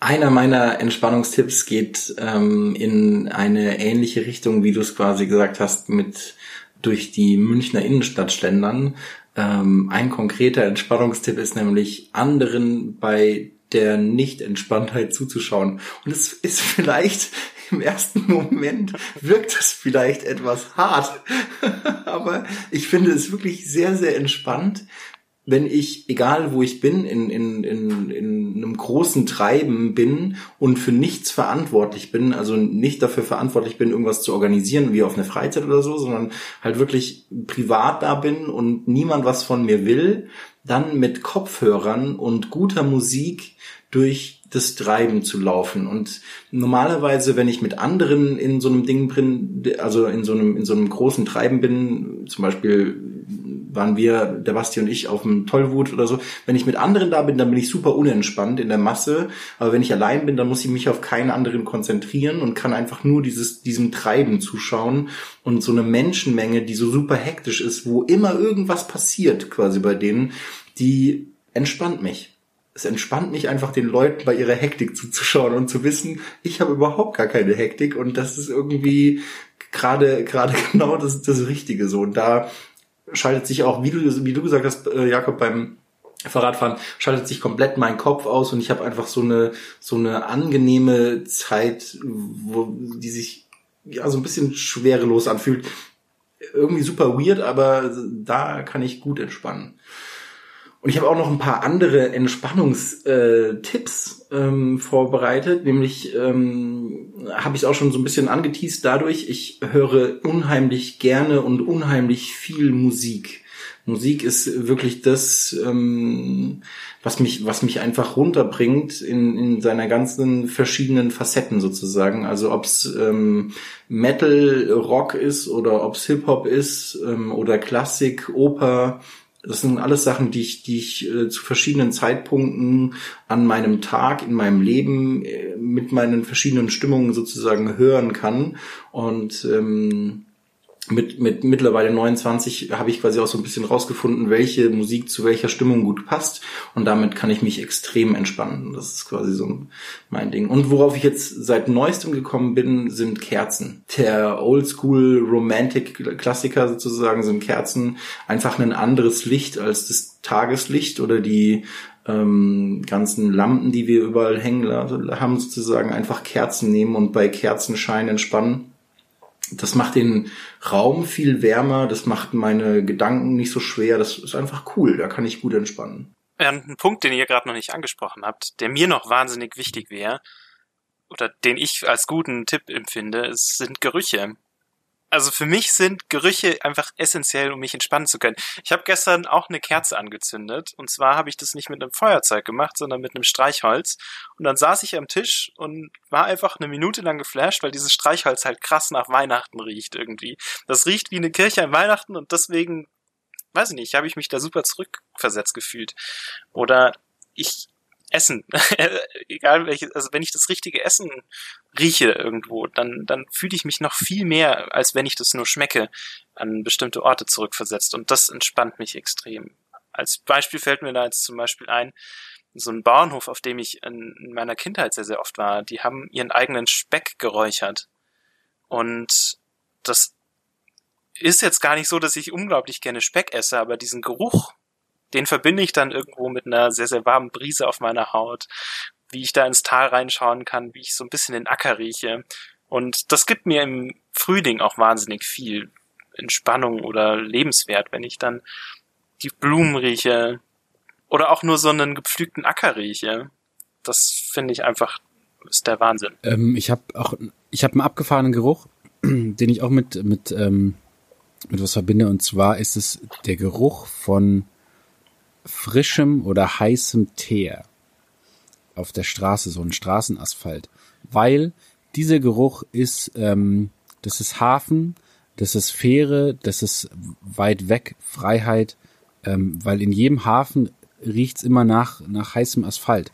Einer meiner Entspannungstipps geht ähm, in eine ähnliche Richtung, wie du es quasi gesagt hast, mit durch die Münchner Innenstadt schlendern. Ähm, ein konkreter Entspannungstipp ist nämlich anderen bei der Nicht-Entspanntheit zuzuschauen. Und es ist vielleicht im ersten Moment wirkt es vielleicht etwas hart, aber ich finde es wirklich sehr, sehr entspannt, wenn ich, egal wo ich bin, in, in, in, in einem großen Treiben bin und für nichts verantwortlich bin, also nicht dafür verantwortlich bin, irgendwas zu organisieren, wie auf eine Freizeit oder so, sondern halt wirklich privat da bin und niemand was von mir will, dann mit Kopfhörern und guter Musik durch das Treiben zu laufen. Und normalerweise, wenn ich mit anderen in so einem Ding bin, also in so einem, in so einem großen Treiben bin, zum Beispiel waren wir, der Basti und ich, auf dem Tollwut oder so. Wenn ich mit anderen da bin, dann bin ich super unentspannt in der Masse. Aber wenn ich allein bin, dann muss ich mich auf keinen anderen konzentrieren und kann einfach nur dieses, diesem Treiben zuschauen und so eine Menschenmenge, die so super hektisch ist, wo immer irgendwas passiert quasi bei denen, die entspannt mich es entspannt mich einfach den Leuten bei ihrer Hektik zuzuschauen und zu wissen, ich habe überhaupt gar keine Hektik und das ist irgendwie gerade gerade genau das das Richtige so und da schaltet sich auch wie du wie du gesagt hast äh, Jakob beim Fahrradfahren schaltet sich komplett mein Kopf aus und ich habe einfach so eine so eine angenehme Zeit, wo die sich ja so ein bisschen schwerelos anfühlt. Irgendwie super weird, aber da kann ich gut entspannen. Und ich habe auch noch ein paar andere Entspannungstipps ähm, vorbereitet. Nämlich ähm, habe ich auch schon so ein bisschen angeteased dadurch, ich höre unheimlich gerne und unheimlich viel Musik. Musik ist wirklich das, ähm, was mich, was mich einfach runterbringt in, in seiner ganzen verschiedenen Facetten sozusagen. Also ob's ähm, Metal, Rock ist oder ob's Hip Hop ist ähm, oder Klassik, Oper das sind alles Sachen, die ich, die ich äh, zu verschiedenen Zeitpunkten an meinem Tag, in meinem Leben, äh, mit meinen verschiedenen Stimmungen sozusagen hören kann. Und ähm, mit, mit mittlerweile 29 habe ich quasi auch so ein bisschen rausgefunden, welche Musik zu welcher Stimmung gut passt. Und damit kann ich mich extrem entspannen. Das ist quasi so mein Ding. Und worauf ich jetzt seit neuestem gekommen bin, sind Kerzen. Der Oldschool Romantic Klassiker sozusagen sind Kerzen einfach ein anderes Licht als das Tageslicht oder die ähm, ganzen Lampen, die wir überall hängen haben, sozusagen einfach Kerzen nehmen und bei Kerzenschein entspannen das macht den Raum viel wärmer, das macht meine Gedanken nicht so schwer, das ist einfach cool, da kann ich gut entspannen. Ja, ein Punkt, den ihr gerade noch nicht angesprochen habt, der mir noch wahnsinnig wichtig wäre, oder den ich als guten Tipp empfinde, sind Gerüche also für mich sind Gerüche einfach essentiell, um mich entspannen zu können. Ich habe gestern auch eine Kerze angezündet und zwar habe ich das nicht mit einem Feuerzeug gemacht, sondern mit einem Streichholz. Und dann saß ich am Tisch und war einfach eine Minute lang geflasht, weil dieses Streichholz halt krass nach Weihnachten riecht irgendwie. Das riecht wie eine Kirche an Weihnachten und deswegen, weiß ich nicht, habe ich mich da super zurückversetzt gefühlt. Oder ich Essen, egal welches, also wenn ich das richtige Essen rieche irgendwo, dann, dann fühle ich mich noch viel mehr, als wenn ich das nur schmecke, an bestimmte Orte zurückversetzt. Und das entspannt mich extrem. Als Beispiel fällt mir da jetzt zum Beispiel ein, so ein Bauernhof, auf dem ich in, in meiner Kindheit sehr, sehr oft war, die haben ihren eigenen Speck geräuchert. Und das ist jetzt gar nicht so, dass ich unglaublich gerne Speck esse, aber diesen Geruch, den verbinde ich dann irgendwo mit einer sehr, sehr warmen Brise auf meiner Haut, wie ich da ins Tal reinschauen kann, wie ich so ein bisschen den Acker rieche. Und das gibt mir im Frühling auch wahnsinnig viel Entspannung oder Lebenswert, wenn ich dann die Blumen rieche oder auch nur so einen gepflügten Acker rieche. Das finde ich einfach ist der Wahnsinn. Ähm, ich habe auch ich habe einen abgefahrenen Geruch, den ich auch mit mit ähm, mit was verbinde und zwar ist es der Geruch von frischem oder heißem Teer auf der Straße, so ein Straßenasphalt. Weil dieser Geruch ist, ähm, das ist Hafen, das ist Fähre, das ist weit weg, Freiheit, ähm, weil in jedem Hafen riecht's immer nach, nach heißem Asphalt.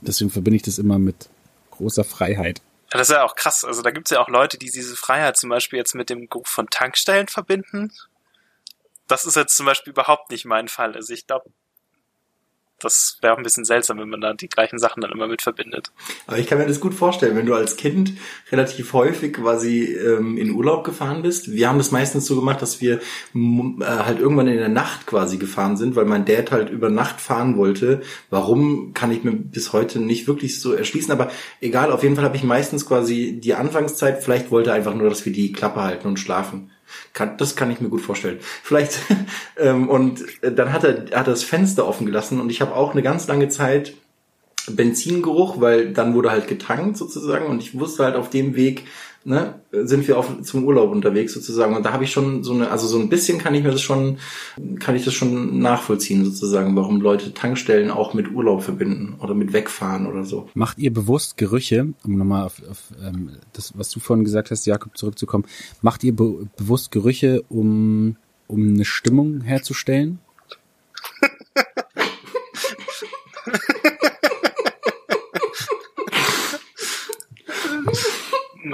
Deswegen verbinde ich das immer mit großer Freiheit. Das ist ja auch krass. Also da gibt's ja auch Leute, die diese Freiheit zum Beispiel jetzt mit dem Geruch von Tankstellen verbinden das ist jetzt zum Beispiel überhaupt nicht mein Fall. Also ich glaube, das wäre auch ein bisschen seltsam, wenn man da die gleichen Sachen dann immer mit verbindet. Aber ich kann mir das gut vorstellen, wenn du als Kind relativ häufig quasi ähm, in Urlaub gefahren bist. Wir haben das meistens so gemacht, dass wir äh, halt irgendwann in der Nacht quasi gefahren sind, weil mein Dad halt über Nacht fahren wollte. Warum kann ich mir bis heute nicht wirklich so erschließen, aber egal, auf jeden Fall habe ich meistens quasi die Anfangszeit, vielleicht wollte er einfach nur, dass wir die Klappe halten und schlafen. Kann, das kann ich mir gut vorstellen. Vielleicht ähm, und dann hat er, hat er das Fenster offen gelassen und ich habe auch eine ganz lange Zeit Benzingeruch, weil dann wurde halt getankt sozusagen und ich wusste halt auf dem Weg, ne, sind wir auf, zum Urlaub unterwegs sozusagen. Und da habe ich schon so eine, also so ein bisschen kann ich mir das schon, kann ich das schon nachvollziehen sozusagen, warum Leute Tankstellen auch mit Urlaub verbinden oder mit wegfahren oder so. Macht ihr bewusst Gerüche, um nochmal auf, auf ähm, das, was du vorhin gesagt hast, Jakob, zurückzukommen, macht ihr be bewusst Gerüche, um, um eine Stimmung herzustellen?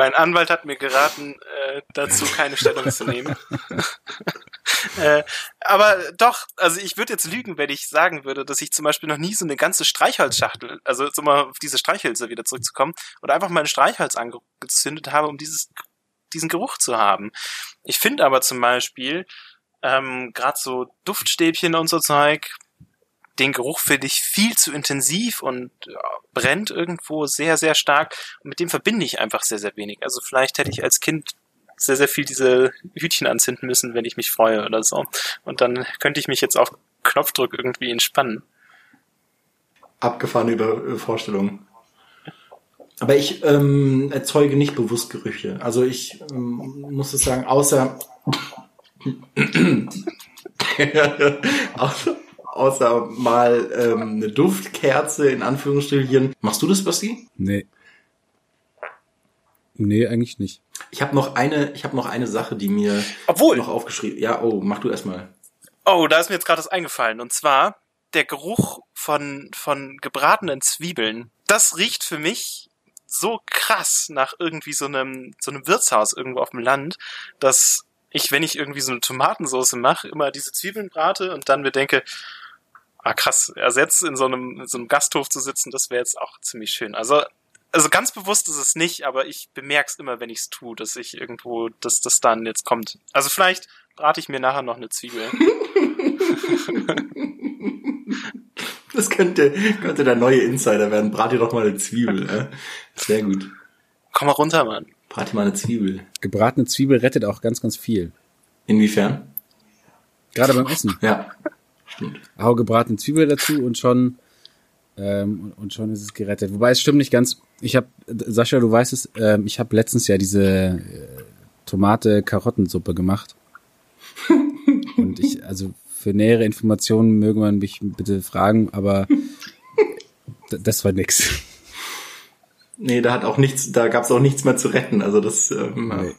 Mein Anwalt hat mir geraten, äh, dazu keine Stellung zu nehmen. äh, aber doch, also ich würde jetzt lügen, wenn ich sagen würde, dass ich zum Beispiel noch nie so eine ganze Streichholzschachtel, also jetzt um mal auf diese Streichhölzer wieder zurückzukommen, oder einfach mal ein Streichholz angezündet habe, um dieses, diesen Geruch zu haben. Ich finde aber zum Beispiel, ähm, gerade so Duftstäbchen und so Zeug, den Geruch finde ich viel zu intensiv und brennt irgendwo sehr, sehr stark. Und mit dem verbinde ich einfach sehr, sehr wenig. Also vielleicht hätte ich als Kind sehr, sehr viel diese Hütchen anzünden müssen, wenn ich mich freue oder so. Und dann könnte ich mich jetzt auf Knopfdruck irgendwie entspannen. Abgefahrene äh, Vorstellung. Aber ich ähm, erzeuge nicht bewusst Gerüche. Also ich ähm, muss es sagen, außer außer, außer mal ähm, eine Duftkerze in Anführungsstrichen. Machst du das, Basti? Nee. Nee, eigentlich nicht. Ich habe noch eine, ich habe noch eine Sache, die mir Obwohl. noch aufgeschrieben. Ja, oh, mach du erstmal. Oh, da ist mir jetzt gerade was eingefallen. Und zwar der Geruch von, von gebratenen Zwiebeln. Das riecht für mich so krass nach irgendwie so einem, so einem Wirtshaus irgendwo auf dem Land, dass ich, wenn ich irgendwie so eine Tomatensauce mache, immer diese Zwiebeln brate und dann mir denke, ah krass, ersetzt in so einem, in so einem Gasthof zu sitzen, das wäre jetzt auch ziemlich schön. Also, also ganz bewusst ist es nicht, aber ich bemerke es immer, wenn ich es tue, dass ich irgendwo, dass das dann jetzt kommt. Also vielleicht brate ich mir nachher noch eine Zwiebel. Das könnte, könnte der neue Insider werden. Brat dir doch mal eine Zwiebel. Äh? Sehr gut. Komm mal runter, Mann. Brat dir mal eine Zwiebel. Gebratene Zwiebel rettet auch ganz, ganz viel. Inwiefern? Gerade beim Essen. Ja, stimmt. Hau gebratene Zwiebel dazu und schon ähm, und schon ist es gerettet. Wobei es stimmt nicht ganz. Ich habe Sascha, du weißt es. Ähm, ich habe letztens ja diese äh, Tomate-Karottensuppe gemacht. und ich also für nähere Informationen möge man mich bitte fragen, aber das war nix. Nee, da hat auch nichts, da gab's auch nichts mehr zu retten. Also das, ähm, nee.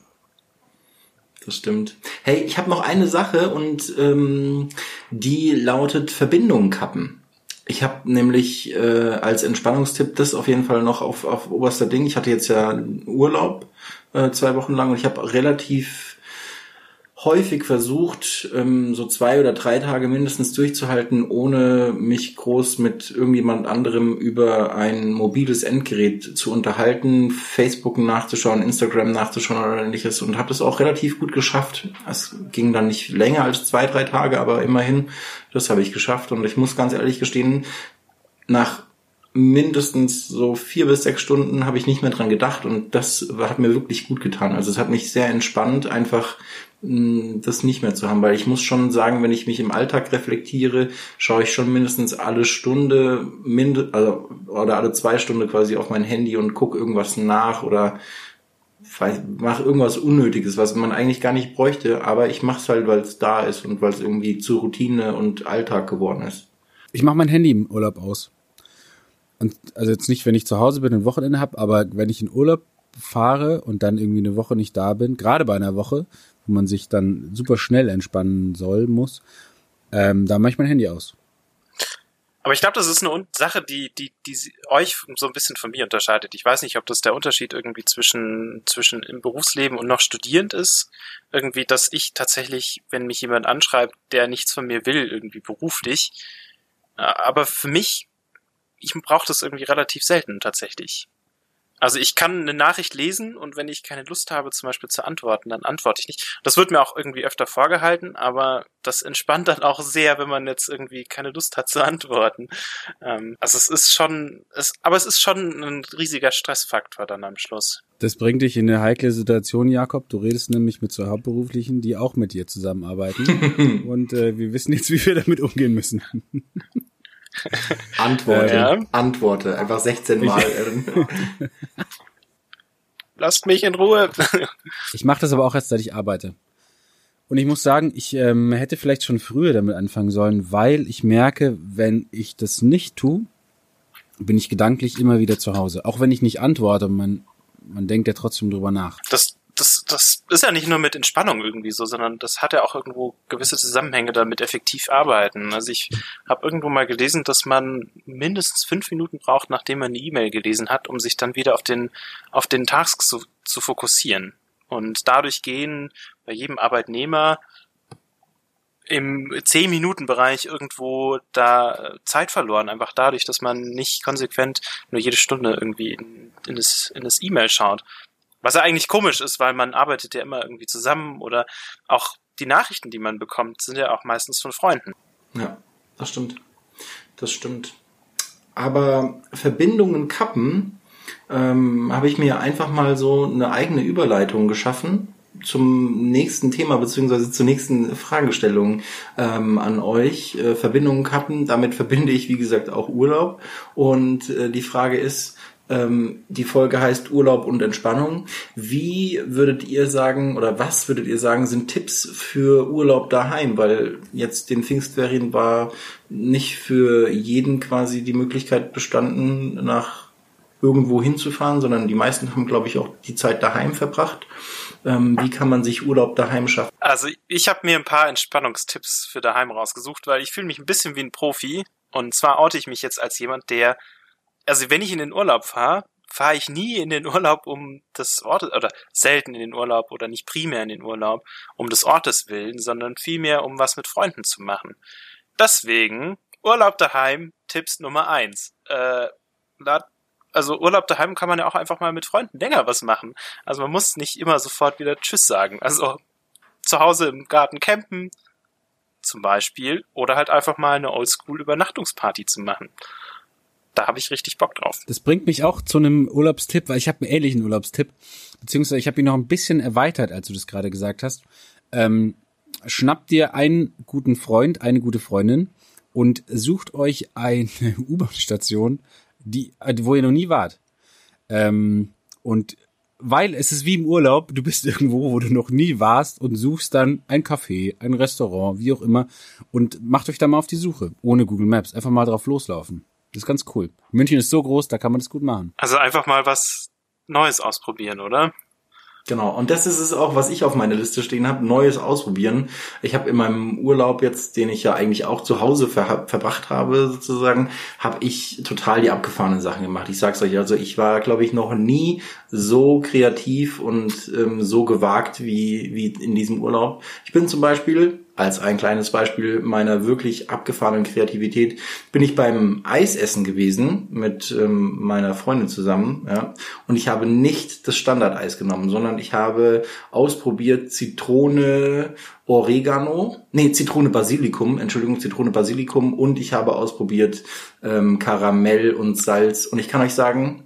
Das stimmt. Hey, ich habe noch eine Sache und ähm, die lautet Verbindungen kappen. Ich habe nämlich äh, als Entspannungstipp das auf jeden Fall noch auf, auf oberster Ding. Ich hatte jetzt ja Urlaub äh, zwei Wochen lang und ich habe relativ häufig versucht, ähm, so zwei oder drei Tage mindestens durchzuhalten, ohne mich groß mit irgendjemand anderem über ein mobiles Endgerät zu unterhalten, Facebook nachzuschauen, Instagram nachzuschauen oder ähnliches und habe das auch relativ gut geschafft. Es ging dann nicht länger als zwei, drei Tage, aber immerhin, das habe ich geschafft und ich muss ganz ehrlich gestehen, nach mindestens so vier bis sechs Stunden habe ich nicht mehr dran gedacht und das hat mir wirklich gut getan. Also es hat mich sehr entspannt, einfach das nicht mehr zu haben, weil ich muss schon sagen, wenn ich mich im Alltag reflektiere, schaue ich schon mindestens alle Stunde, mind also, oder alle zwei Stunden quasi auf mein Handy und gucke irgendwas nach oder mache irgendwas Unnötiges, was man eigentlich gar nicht bräuchte, aber ich mache es halt, weil es da ist und weil es irgendwie zur Routine und Alltag geworden ist. Ich mache mein Handy im Urlaub aus. Und also jetzt nicht, wenn ich zu Hause bin und Wochenende habe, aber wenn ich in Urlaub fahre und dann irgendwie eine Woche nicht da bin, gerade bei einer Woche, wo man sich dann super schnell entspannen soll, muss, ähm, da mache ich mein Handy aus. Aber ich glaube, das ist eine Sache, die, die, die euch so ein bisschen von mir unterscheidet. Ich weiß nicht, ob das der Unterschied irgendwie zwischen, zwischen im Berufsleben und noch studierend ist. Irgendwie, dass ich tatsächlich, wenn mich jemand anschreibt, der nichts von mir will, irgendwie beruflich. Aber für mich, ich brauche das irgendwie relativ selten tatsächlich. Also ich kann eine Nachricht lesen und wenn ich keine Lust habe, zum Beispiel zu antworten, dann antworte ich nicht. Das wird mir auch irgendwie öfter vorgehalten, aber das entspannt dann auch sehr, wenn man jetzt irgendwie keine Lust hat zu antworten. Ähm, also es ist schon, es, aber es ist schon ein riesiger Stressfaktor dann am Schluss. Das bringt dich in eine heikle Situation, Jakob. Du redest nämlich mit so Hauptberuflichen, die auch mit dir zusammenarbeiten. und äh, wir wissen jetzt, wie wir damit umgehen müssen. Antworte, ja. antworte, einfach 16 Mal. Lasst mich in Ruhe. ich mache das aber auch erst, seit ich arbeite. Und ich muss sagen, ich ähm, hätte vielleicht schon früher damit anfangen sollen, weil ich merke, wenn ich das nicht tue, bin ich gedanklich immer wieder zu Hause. Auch wenn ich nicht antworte, man, man denkt ja trotzdem drüber nach. Das das, das ist ja nicht nur mit Entspannung irgendwie so, sondern das hat ja auch irgendwo gewisse Zusammenhänge damit effektiv arbeiten. Also ich habe irgendwo mal gelesen, dass man mindestens fünf Minuten braucht, nachdem man eine E-Mail gelesen hat, um sich dann wieder auf den, auf den Task zu, zu fokussieren. Und dadurch gehen bei jedem Arbeitnehmer im 10-Minuten-Bereich irgendwo da Zeit verloren, einfach dadurch, dass man nicht konsequent nur jede Stunde irgendwie in, in das, in das E-Mail schaut. Was ja eigentlich komisch ist, weil man arbeitet ja immer irgendwie zusammen oder auch die Nachrichten, die man bekommt, sind ja auch meistens von Freunden. Ja, das stimmt. Das stimmt. Aber Verbindungen kappen, ähm, habe ich mir einfach mal so eine eigene Überleitung geschaffen zum nächsten Thema beziehungsweise zur nächsten Fragestellung ähm, an euch. Äh, Verbindungen kappen, damit verbinde ich wie gesagt auch Urlaub. Und äh, die Frage ist, die Folge heißt Urlaub und Entspannung. Wie würdet ihr sagen oder was würdet ihr sagen sind Tipps für Urlaub daheim? Weil jetzt den Pfingstferien war nicht für jeden quasi die Möglichkeit bestanden, nach irgendwo hinzufahren, sondern die meisten haben, glaube ich, auch die Zeit daheim verbracht. Ähm, wie kann man sich Urlaub daheim schaffen? Also ich habe mir ein paar Entspannungstipps für daheim rausgesucht, weil ich fühle mich ein bisschen wie ein Profi. Und zwar oute ich mich jetzt als jemand, der also wenn ich in den Urlaub fahre, fahre ich nie in den Urlaub um des Ortes, oder selten in den Urlaub oder nicht primär in den Urlaub um des Ortes willen, sondern vielmehr um was mit Freunden zu machen. Deswegen Urlaub daheim, Tipps Nummer eins. Äh, also Urlaub daheim kann man ja auch einfach mal mit Freunden länger was machen. Also man muss nicht immer sofort wieder Tschüss sagen. Also zu Hause im Garten campen zum Beispiel oder halt einfach mal eine Oldschool-Übernachtungsparty zu machen. Da habe ich richtig Bock drauf. Das bringt mich auch zu einem Urlaubstipp, weil ich habe einen ähnlichen Urlaubstipp, beziehungsweise ich habe ihn noch ein bisschen erweitert, als du das gerade gesagt hast. Ähm, schnappt dir einen guten Freund, eine gute Freundin und sucht euch eine U-Bahn-Station, die, wo ihr noch nie wart. Ähm, und weil es ist wie im Urlaub, du bist irgendwo, wo du noch nie warst und suchst dann ein Café, ein Restaurant, wie auch immer und macht euch da mal auf die Suche, ohne Google Maps, einfach mal drauf loslaufen. Das ist ganz cool. München ist so groß, da kann man das gut machen. Also einfach mal was Neues ausprobieren, oder? Genau, und das ist es auch, was ich auf meiner Liste stehen habe, Neues ausprobieren. Ich habe in meinem Urlaub jetzt, den ich ja eigentlich auch zu Hause ver verbracht habe, sozusagen, habe ich total die abgefahrenen Sachen gemacht. Ich sag's euch, also ich war, glaube ich, noch nie so kreativ und ähm, so gewagt wie, wie in diesem Urlaub. Ich bin zum Beispiel als ein kleines Beispiel meiner wirklich abgefahrenen Kreativität bin ich beim Eisessen gewesen mit ähm, meiner Freundin zusammen, ja, und ich habe nicht das Standardeis genommen, sondern ich habe ausprobiert Zitrone, Oregano, nee, Zitrone Basilikum, Entschuldigung, Zitrone Basilikum. Und ich habe ausprobiert ähm, Karamell und Salz. Und ich kann euch sagen,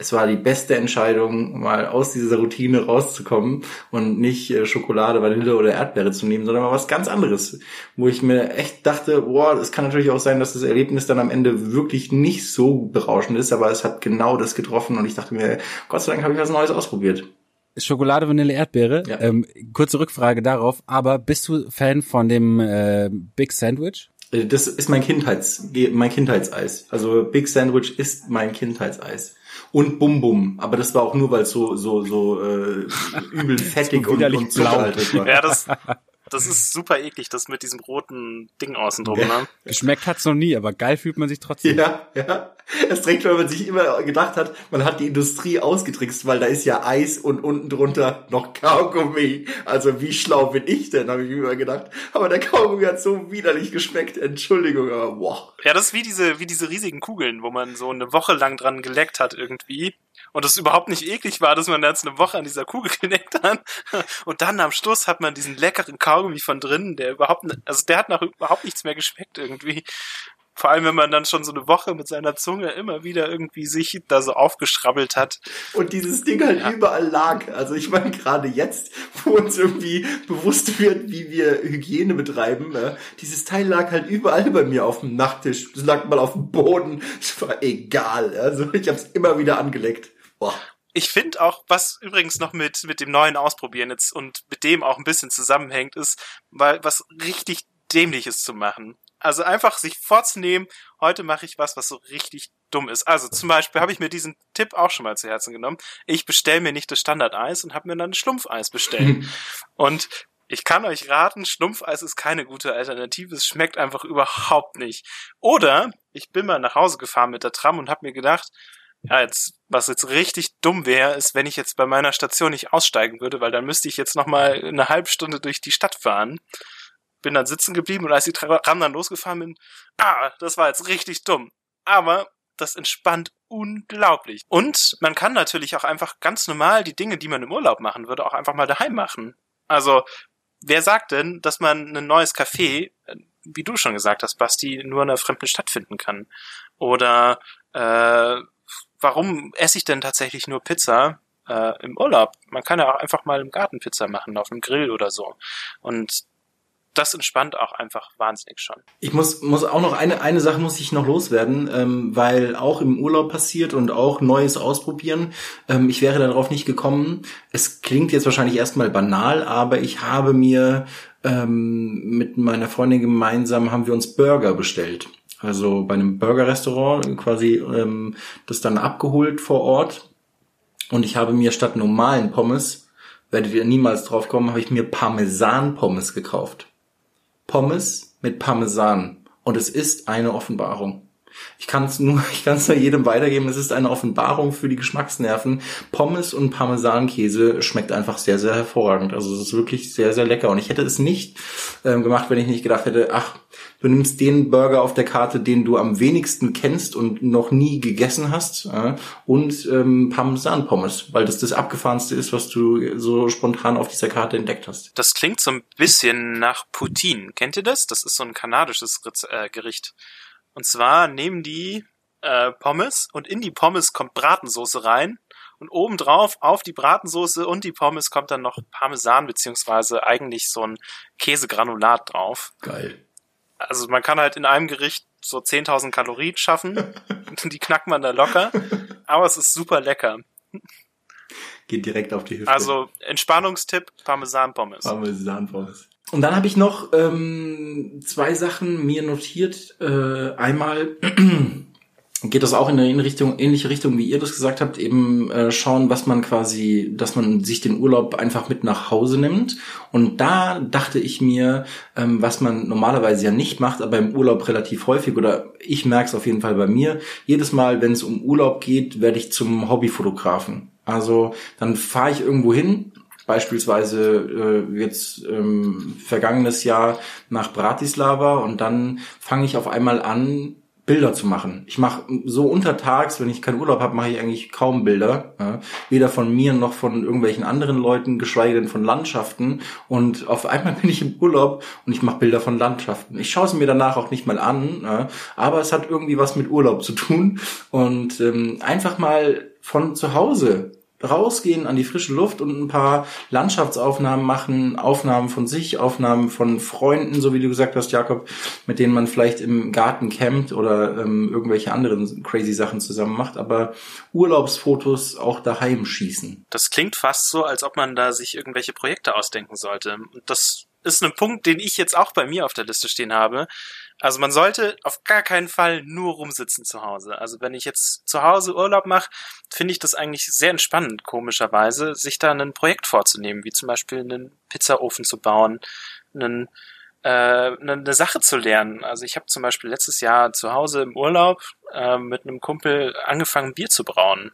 es war die beste Entscheidung, mal aus dieser Routine rauszukommen und nicht äh, Schokolade, Vanille oder Erdbeere zu nehmen, sondern mal was ganz anderes, wo ich mir echt dachte, boah, es kann natürlich auch sein, dass das Erlebnis dann am Ende wirklich nicht so berauschend ist, aber es hat genau das getroffen und ich dachte mir, Gott sei Dank habe ich was Neues ausprobiert. Schokolade, Vanille, Erdbeere. Ja. Ähm, kurze Rückfrage darauf, aber bist du Fan von dem äh, Big Sandwich? Äh, das ist mein Kindheits, mein Kindheitseis. Also Big Sandwich ist mein Kindheitseis und Bum Bum. Aber das war auch nur, weil es so, so, so äh, übel fettig und, und blau war. Ja, das, das ist super eklig, das mit diesem roten Ding außen drum, ja. ne? Geschmeckt hat's noch nie, aber geil fühlt man sich trotzdem. Ja, ja. Es trägt, weil man sich immer gedacht hat, man hat die Industrie ausgetrickst, weil da ist ja Eis und unten drunter noch Kaugummi. Also wie schlau bin ich denn, habe ich mir immer gedacht. Aber der Kaugummi hat so widerlich geschmeckt. Entschuldigung, aber boah. Ja, das ist wie diese, wie diese riesigen Kugeln, wo man so eine Woche lang dran geleckt hat irgendwie und es überhaupt nicht eklig war, dass man jetzt eine Woche an dieser Kugel geneckt hat. Und dann am Schluss hat man diesen leckeren Kaugummi von drinnen, der überhaupt, also der hat nach überhaupt nichts mehr geschmeckt irgendwie. Vor allem, wenn man dann schon so eine Woche mit seiner Zunge immer wieder irgendwie sich da so aufgeschrabbelt hat. Und dieses Ding halt ja. überall lag. Also ich meine, gerade jetzt, wo uns irgendwie bewusst wird, wie wir Hygiene betreiben, ne? dieses Teil lag halt überall bei mir auf dem Nachttisch. Es lag mal auf dem Boden. Es war egal. Also ich habe es immer wieder angeleckt. Boah. Ich finde auch, was übrigens noch mit, mit dem neuen Ausprobieren jetzt und mit dem auch ein bisschen zusammenhängt, ist, weil was richtig dämliches zu machen. Also einfach sich vorzunehmen, heute mache ich was, was so richtig dumm ist. Also zum Beispiel habe ich mir diesen Tipp auch schon mal zu Herzen genommen. Ich bestelle mir nicht das Standardeis und habe mir dann ein Schlumpfeis bestellt. und ich kann euch raten, Schlumpfeis ist keine gute Alternative. Es schmeckt einfach überhaupt nicht. Oder ich bin mal nach Hause gefahren mit der Tram und habe mir gedacht, ja, jetzt, was jetzt richtig dumm wäre, ist, wenn ich jetzt bei meiner Station nicht aussteigen würde, weil dann müsste ich jetzt noch mal eine halbe Stunde durch die Stadt fahren bin dann sitzen geblieben und als die Tram dann losgefahren bin, ah, das war jetzt richtig dumm. Aber das entspannt unglaublich. Und man kann natürlich auch einfach ganz normal die Dinge, die man im Urlaub machen würde, auch einfach mal daheim machen. Also, wer sagt denn, dass man ein neues Café, wie du schon gesagt hast, Basti, nur in einer fremden Stadt finden kann? Oder äh, warum esse ich denn tatsächlich nur Pizza äh, im Urlaub? Man kann ja auch einfach mal im Garten Pizza machen, auf dem Grill oder so. Und das entspannt auch einfach wahnsinnig schon. Ich muss, muss auch noch eine, eine Sache muss ich noch loswerden, ähm, weil auch im Urlaub passiert und auch Neues ausprobieren. Ähm, ich wäre darauf nicht gekommen. Es klingt jetzt wahrscheinlich erstmal banal, aber ich habe mir ähm, mit meiner Freundin gemeinsam haben wir uns Burger bestellt. Also bei einem Burger-Restaurant quasi ähm, das dann abgeholt vor Ort. Und ich habe mir statt normalen Pommes, werdet ihr niemals drauf kommen, habe ich mir Parmesan-Pommes gekauft. Pommes mit Parmesan. Und es ist eine Offenbarung. Ich kann es nur, ich kann es nur jedem weitergeben. Es ist eine Offenbarung für die Geschmacksnerven. Pommes und Parmesankäse schmeckt einfach sehr, sehr hervorragend. Also es ist wirklich sehr, sehr lecker. Und ich hätte es nicht ähm, gemacht, wenn ich nicht gedacht hätte, ach, du nimmst den Burger auf der Karte, den du am wenigsten kennst und noch nie gegessen hast, äh, und ähm, Parmesan-Pommes, weil das das abgefahrenste ist, was du so spontan auf dieser Karte entdeckt hast. Das klingt so ein bisschen nach Poutine. Kennt ihr das? Das ist so ein kanadisches äh, Gericht. Und zwar nehmen die äh, Pommes und in die Pommes kommt Bratensoße rein und obendrauf auf die Bratensoße und die Pommes kommt dann noch Parmesan beziehungsweise eigentlich so ein Käsegranulat drauf. Geil. Also man kann halt in einem Gericht so 10.000 Kalorien schaffen, die knackt man da locker, aber es ist super lecker. Geht direkt auf die Hüfte. Also Entspannungstipp, Parmesan-Pommes. Parmesan-Pommes. Und dann habe ich noch ähm, zwei Sachen mir notiert. Äh, einmal geht das auch in eine Richtung, ähnliche Richtung, wie ihr das gesagt habt, eben äh, schauen, was man quasi, dass man sich den Urlaub einfach mit nach Hause nimmt. Und da dachte ich mir, ähm, was man normalerweise ja nicht macht, aber im Urlaub relativ häufig, oder ich merke es auf jeden Fall bei mir, jedes Mal, wenn es um Urlaub geht, werde ich zum Hobbyfotografen. Also dann fahre ich irgendwo hin, beispielsweise äh, jetzt ähm, vergangenes Jahr nach Bratislava und dann fange ich auf einmal an, Bilder zu machen. Ich mache so untertags, wenn ich keinen Urlaub habe, mache ich eigentlich kaum Bilder. Ja. Weder von mir noch von irgendwelchen anderen Leuten, geschweige denn von Landschaften. Und auf einmal bin ich im Urlaub und ich mache Bilder von Landschaften. Ich schaue es mir danach auch nicht mal an, ja. aber es hat irgendwie was mit Urlaub zu tun. Und ähm, einfach mal von zu Hause rausgehen an die frische Luft und ein paar Landschaftsaufnahmen machen, Aufnahmen von sich, Aufnahmen von Freunden, so wie du gesagt hast, Jakob, mit denen man vielleicht im Garten campt oder ähm, irgendwelche anderen crazy Sachen zusammen macht, aber Urlaubsfotos auch daheim schießen. Das klingt fast so, als ob man da sich irgendwelche Projekte ausdenken sollte. Und das ist ein Punkt, den ich jetzt auch bei mir auf der Liste stehen habe. Also man sollte auf gar keinen Fall nur rumsitzen zu Hause. Also wenn ich jetzt zu Hause Urlaub mache, finde ich das eigentlich sehr entspannend, komischerweise, sich da ein Projekt vorzunehmen, wie zum Beispiel einen Pizzaofen zu bauen, einen, äh, eine Sache zu lernen. Also ich habe zum Beispiel letztes Jahr zu Hause im Urlaub äh, mit einem Kumpel angefangen, Bier zu brauen.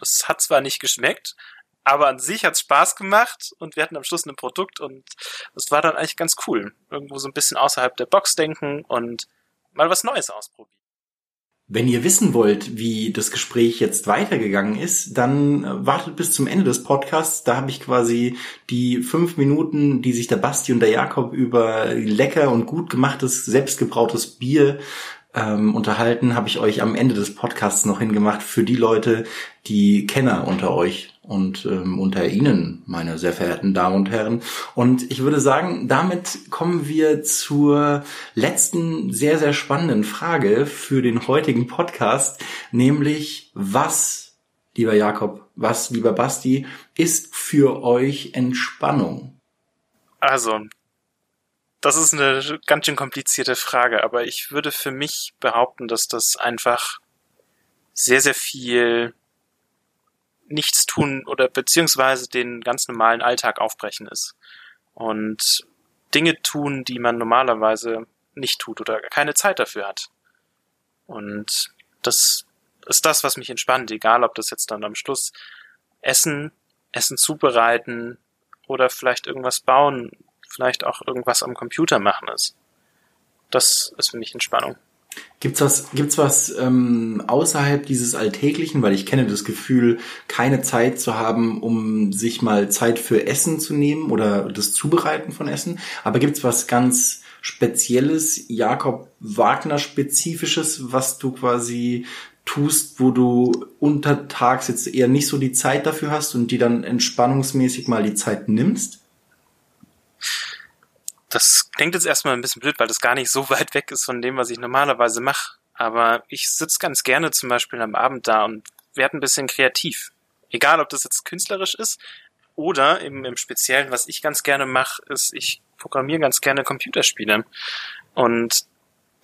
Das hat zwar nicht geschmeckt, aber an sich hat's Spaß gemacht und wir hatten am Schluss ein Produkt und das war dann eigentlich ganz cool. Irgendwo so ein bisschen außerhalb der Box denken und mal was Neues ausprobieren. Wenn ihr wissen wollt, wie das Gespräch jetzt weitergegangen ist, dann äh, wartet bis zum Ende des Podcasts. Da habe ich quasi die fünf Minuten, die sich der Basti und der Jakob über lecker und gut gemachtes, selbstgebrautes Bier ähm, unterhalten, habe ich euch am Ende des Podcasts noch hingemacht für die Leute, die Kenner unter euch und ähm, unter Ihnen, meine sehr verehrten Damen und Herren. Und ich würde sagen, damit kommen wir zur letzten sehr, sehr spannenden Frage für den heutigen Podcast, nämlich was, lieber Jakob, was, lieber Basti, ist für euch Entspannung? Also, das ist eine ganz schön komplizierte Frage, aber ich würde für mich behaupten, dass das einfach sehr, sehr viel nichts tun oder beziehungsweise den ganz normalen Alltag aufbrechen ist. Und Dinge tun, die man normalerweise nicht tut oder keine Zeit dafür hat. Und das ist das, was mich entspannt, egal ob das jetzt dann am Schluss Essen, Essen zubereiten oder vielleicht irgendwas bauen, vielleicht auch irgendwas am Computer machen ist. Das ist für mich Entspannung. Gibt's was, gibt's was ähm, außerhalb dieses Alltäglichen, weil ich kenne das Gefühl, keine Zeit zu haben, um sich mal Zeit für Essen zu nehmen oder das Zubereiten von Essen. Aber gibt's was ganz Spezielles, Jakob Wagner spezifisches, was du quasi tust, wo du untertags jetzt eher nicht so die Zeit dafür hast und die dann entspannungsmäßig mal die Zeit nimmst? Das klingt jetzt erstmal ein bisschen blöd, weil das gar nicht so weit weg ist von dem, was ich normalerweise mache. Aber ich sitze ganz gerne zum Beispiel am Abend da und werde ein bisschen kreativ. Egal, ob das jetzt künstlerisch ist oder im, im Speziellen, was ich ganz gerne mache, ist, ich programmiere ganz gerne Computerspiele. Und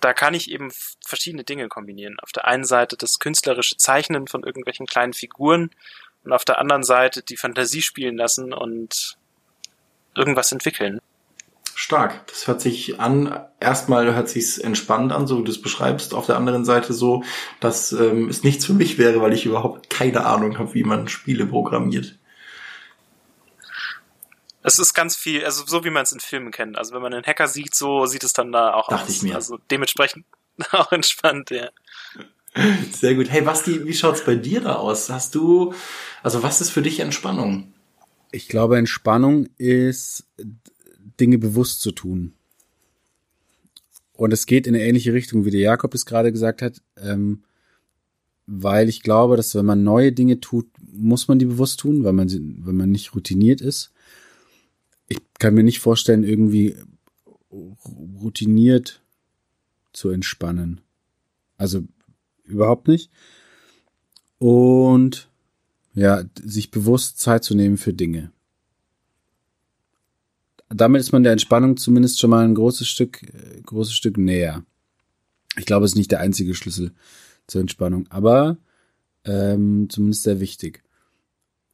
da kann ich eben verschiedene Dinge kombinieren. Auf der einen Seite das künstlerische Zeichnen von irgendwelchen kleinen Figuren und auf der anderen Seite die Fantasie spielen lassen und irgendwas entwickeln stark. Das hört sich an, erstmal hört sich's entspannt an, so wie du es beschreibst. Auf der anderen Seite so, dass ähm, es nichts für mich wäre, weil ich überhaupt keine Ahnung habe, wie man Spiele programmiert. Es ist ganz viel, also so wie man es in Filmen kennt. Also wenn man einen Hacker sieht, so sieht es dann da auch Dachte aus. ich mir. Also dementsprechend auch entspannt, ja. Sehr gut. Hey Basti, wie schaut's bei dir da aus? Hast du, also was ist für dich Entspannung? Ich glaube, Entspannung ist, Dinge bewusst zu tun. Und es geht in eine ähnliche Richtung, wie der Jakob es gerade gesagt hat, ähm, weil ich glaube, dass wenn man neue Dinge tut, muss man die bewusst tun, weil man, wenn man nicht routiniert ist. Ich kann mir nicht vorstellen, irgendwie routiniert zu entspannen. Also überhaupt nicht. Und ja, sich bewusst Zeit zu nehmen für Dinge. Damit ist man der Entspannung zumindest schon mal ein großes Stück, äh, großes Stück näher. Ich glaube, es ist nicht der einzige Schlüssel zur Entspannung, aber ähm, zumindest sehr wichtig.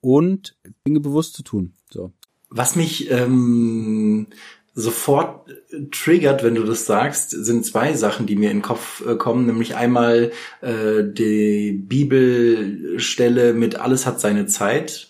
Und Dinge bewusst zu tun. So. Was mich ähm, sofort triggert, wenn du das sagst, sind zwei Sachen, die mir in den Kopf äh, kommen. Nämlich einmal äh, die Bibelstelle mit alles hat seine Zeit.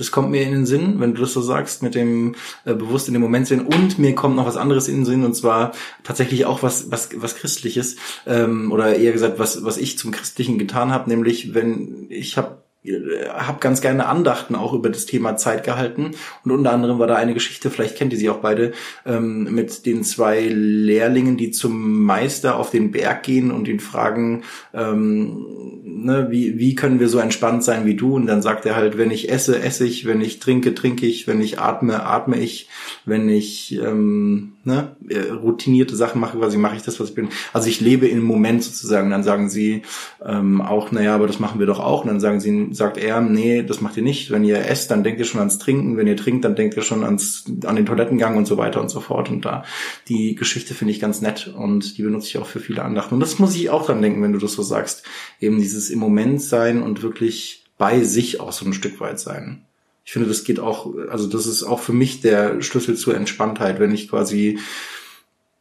Das kommt mir in den Sinn, wenn du das so sagst, mit dem äh, bewusst in dem Moment sehen. Und mir kommt noch was anderes in den Sinn, und zwar tatsächlich auch was, was, was Christliches, ähm, oder eher gesagt, was, was ich zum Christlichen getan habe, nämlich wenn ich habe habe ganz gerne Andachten auch über das Thema Zeit gehalten und unter anderem war da eine Geschichte, vielleicht kennt ihr sie auch beide, ähm, mit den zwei Lehrlingen, die zum Meister auf den Berg gehen und ihn fragen, ähm, ne, wie, wie können wir so entspannt sein wie du? Und dann sagt er halt, wenn ich esse, esse ich, wenn ich trinke, trinke ich, wenn ich atme, atme ich, wenn ich ähm, ne, äh, routinierte Sachen mache, quasi mache ich das, was ich bin. Also ich lebe im Moment sozusagen. Dann sagen sie ähm, auch, naja, aber das machen wir doch auch. Und dann sagen sie, sagt er, nee, das macht ihr nicht. Wenn ihr esst, dann denkt ihr schon ans Trinken. Wenn ihr trinkt, dann denkt ihr schon ans, an den Toilettengang und so weiter und so fort. Und da die Geschichte finde ich ganz nett und die benutze ich auch für viele Andachten. Und das muss ich auch dran denken, wenn du das so sagst. Eben dieses im Moment sein und wirklich bei sich auch so ein Stück weit sein. Ich finde, das geht auch, also das ist auch für mich der Schlüssel zur Entspanntheit, wenn ich quasi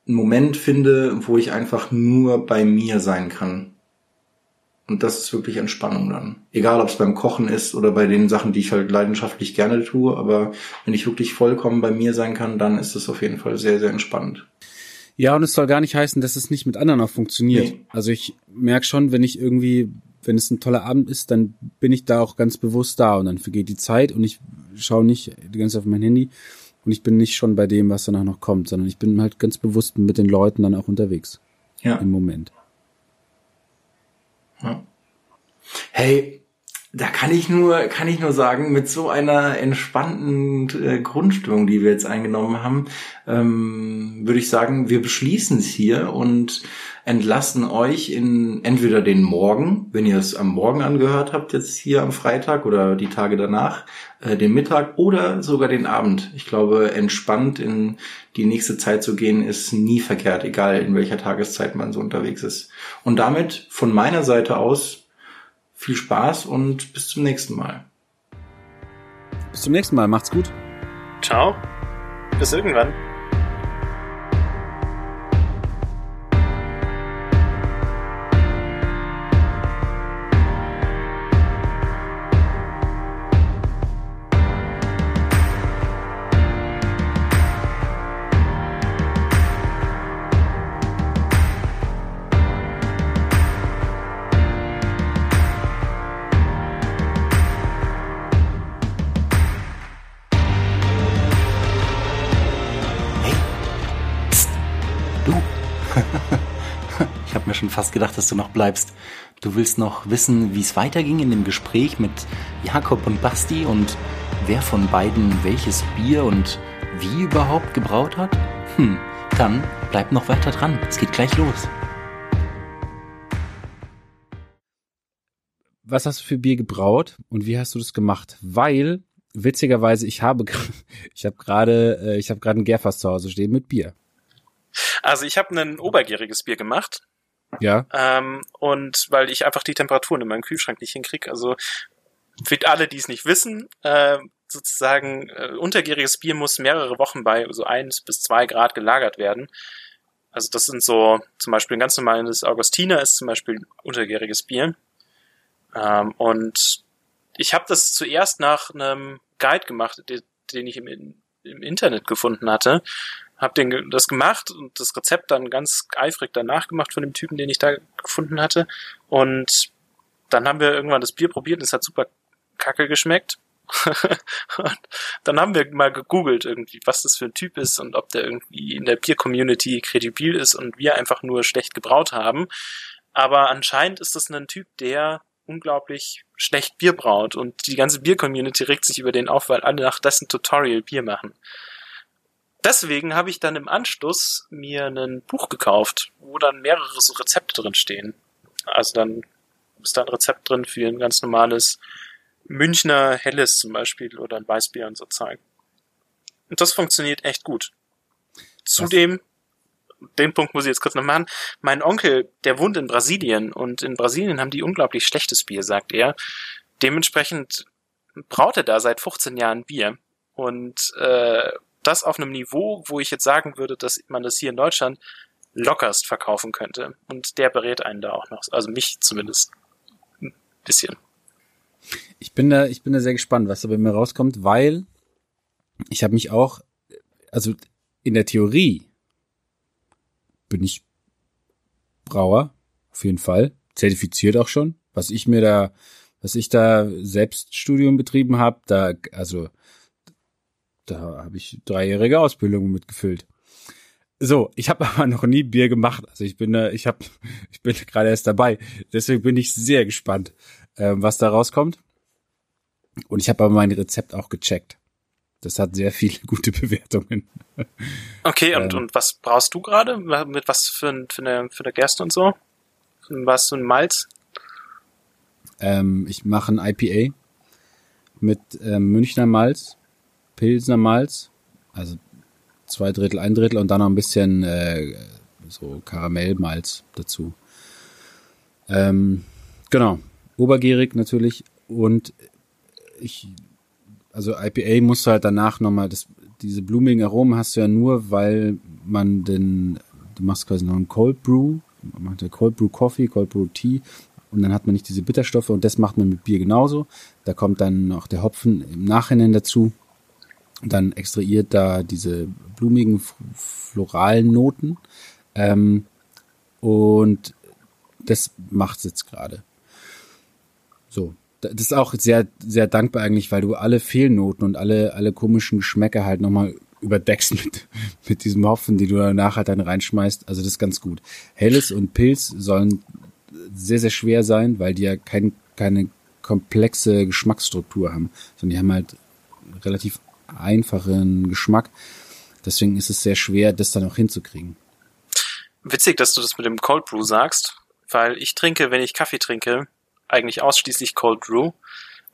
einen Moment finde, wo ich einfach nur bei mir sein kann. Und das ist wirklich Entspannung dann. Egal, ob es beim Kochen ist oder bei den Sachen, die ich halt leidenschaftlich gerne tue, aber wenn ich wirklich vollkommen bei mir sein kann, dann ist es auf jeden Fall sehr, sehr entspannend. Ja, und es soll gar nicht heißen, dass es nicht mit anderen auch funktioniert. Nee. Also ich merke schon, wenn ich irgendwie, wenn es ein toller Abend ist, dann bin ich da auch ganz bewusst da und dann vergeht die Zeit und ich schaue nicht die ganze Zeit auf mein Handy und ich bin nicht schon bei dem, was danach noch kommt, sondern ich bin halt ganz bewusst mit den Leuten dann auch unterwegs Ja. im Moment. Hey, da kann ich nur, kann ich nur sagen, mit so einer entspannten äh, Grundstimmung, die wir jetzt eingenommen haben, ähm, würde ich sagen, wir beschließen es hier und entlassen euch in entweder den Morgen, wenn ihr es am Morgen angehört habt, jetzt hier am Freitag oder die Tage danach, äh, den Mittag oder sogar den Abend. Ich glaube, entspannt in die nächste Zeit zu gehen, ist nie verkehrt, egal in welcher Tageszeit man so unterwegs ist. Und damit von meiner Seite aus viel Spaß und bis zum nächsten Mal. Bis zum nächsten Mal, macht's gut. Ciao. Bis irgendwann. Gedacht, dass du noch bleibst. Du willst noch wissen, wie es weiterging in dem Gespräch mit Jakob und Basti und wer von beiden welches Bier und wie überhaupt gebraut hat? Hm, dann bleib noch weiter dran. Es geht gleich los. Was hast du für Bier gebraut und wie hast du das gemacht? Weil witzigerweise ich habe ich habe gerade äh, ich habe gerade ein Gärfass zu Hause stehen mit Bier. Also ich habe ein obergäriges Bier gemacht. Ja, Ähm, und weil ich einfach die Temperaturen in meinem Kühlschrank nicht hinkriege. Also für alle, die es nicht wissen, äh, sozusagen äh, untergäriges Bier muss mehrere Wochen bei so eins bis zwei Grad gelagert werden. Also das sind so zum Beispiel ein ganz normales Augustiner ist zum Beispiel untergäriges Bier. Ähm, und ich habe das zuerst nach einem Guide gemacht, den, den ich im, im Internet gefunden hatte. Hab den das gemacht und das Rezept dann ganz eifrig danach gemacht von dem Typen, den ich da gefunden hatte. Und dann haben wir irgendwann das Bier probiert und es hat super kacke geschmeckt. dann haben wir mal gegoogelt irgendwie, was das für ein Typ ist und ob der irgendwie in der Bier-Community kredibil ist und wir einfach nur schlecht gebraut haben. Aber anscheinend ist das ein Typ, der unglaublich schlecht Bier braut und die ganze Bier-Community regt sich über den auf, weil alle nach dessen Tutorial Bier machen. Deswegen habe ich dann im Anschluss mir ein Buch gekauft, wo dann mehrere so Rezepte drin stehen. Also dann ist da ein Rezept drin für ein ganz normales Münchner Helles zum Beispiel oder ein Weißbier und so Zeug. Und das funktioniert echt gut. Zudem, den Punkt muss ich jetzt kurz noch machen, mein Onkel, der wohnt in Brasilien und in Brasilien haben die unglaublich schlechtes Bier, sagt er. Dementsprechend braut er da seit 15 Jahren Bier. Und äh, das auf einem Niveau, wo ich jetzt sagen würde, dass man das hier in Deutschland lockerst verkaufen könnte. Und der berät einen da auch noch, also mich zumindest ein bisschen. Ich bin da, ich bin da sehr gespannt, was da bei mir rauskommt, weil ich habe mich auch, also in der Theorie bin ich Brauer, auf jeden Fall, zertifiziert auch schon, was ich mir da, was ich da Selbststudium betrieben habe, da, also da habe ich dreijährige Ausbildung mitgefüllt. So, ich habe aber noch nie Bier gemacht. Also ich bin, ich habe, ich bin gerade erst dabei. Deswegen bin ich sehr gespannt, äh, was da rauskommt. Und ich habe aber mein Rezept auch gecheckt. Das hat sehr viele gute Bewertungen. Okay, und, ähm, und was brauchst du gerade? Mit was für, für, eine, für eine Gerste und so? Was so ein Malz? Ähm, ich mache ein IPA mit ähm, Münchner Malz, Pilsner Malz, also zwei Drittel, ein Drittel und dann noch ein bisschen äh, so Karamellmalz dazu. Ähm, genau, obergierig natürlich und ich, also IPA musst du halt danach nochmal, diese blumigen Aromen hast du ja nur, weil man den, du machst quasi noch einen Cold Brew, man macht ja Cold Brew Coffee, Cold Brew Tea und dann hat man nicht diese Bitterstoffe und das macht man mit Bier genauso. Da kommt dann noch der Hopfen im Nachhinein dazu. Dann extrahiert da diese blumigen, floralen Noten. Ähm, und das macht's jetzt gerade. So, das ist auch sehr, sehr dankbar eigentlich, weil du alle Fehlnoten und alle, alle komischen Geschmäcker halt nochmal überdeckst mit, mit diesem Hopfen, die du danach halt dann reinschmeißt. Also das ist ganz gut. Helles und Pilz sollen sehr, sehr schwer sein, weil die ja kein, keine komplexe Geschmacksstruktur haben, sondern die haben halt relativ einfachen Geschmack. Deswegen ist es sehr schwer, das dann auch hinzukriegen. Witzig, dass du das mit dem Cold Brew sagst, weil ich trinke, wenn ich Kaffee trinke, eigentlich ausschließlich Cold Brew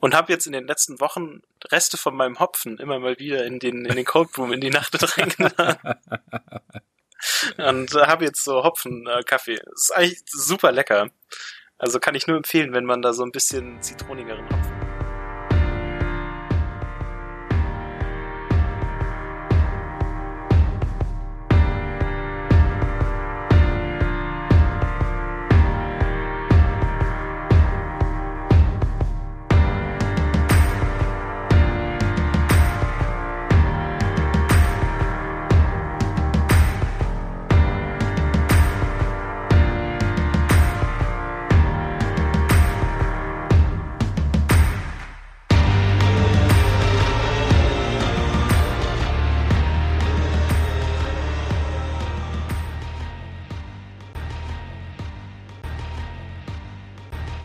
und habe jetzt in den letzten Wochen Reste von meinem Hopfen immer mal wieder in den in den Cold Brew in die Nacht reingeladen. und äh, habe jetzt so Hopfen äh. Ist eigentlich super lecker. Also kann ich nur empfehlen, wenn man da so ein bisschen zitronigeren Hopfen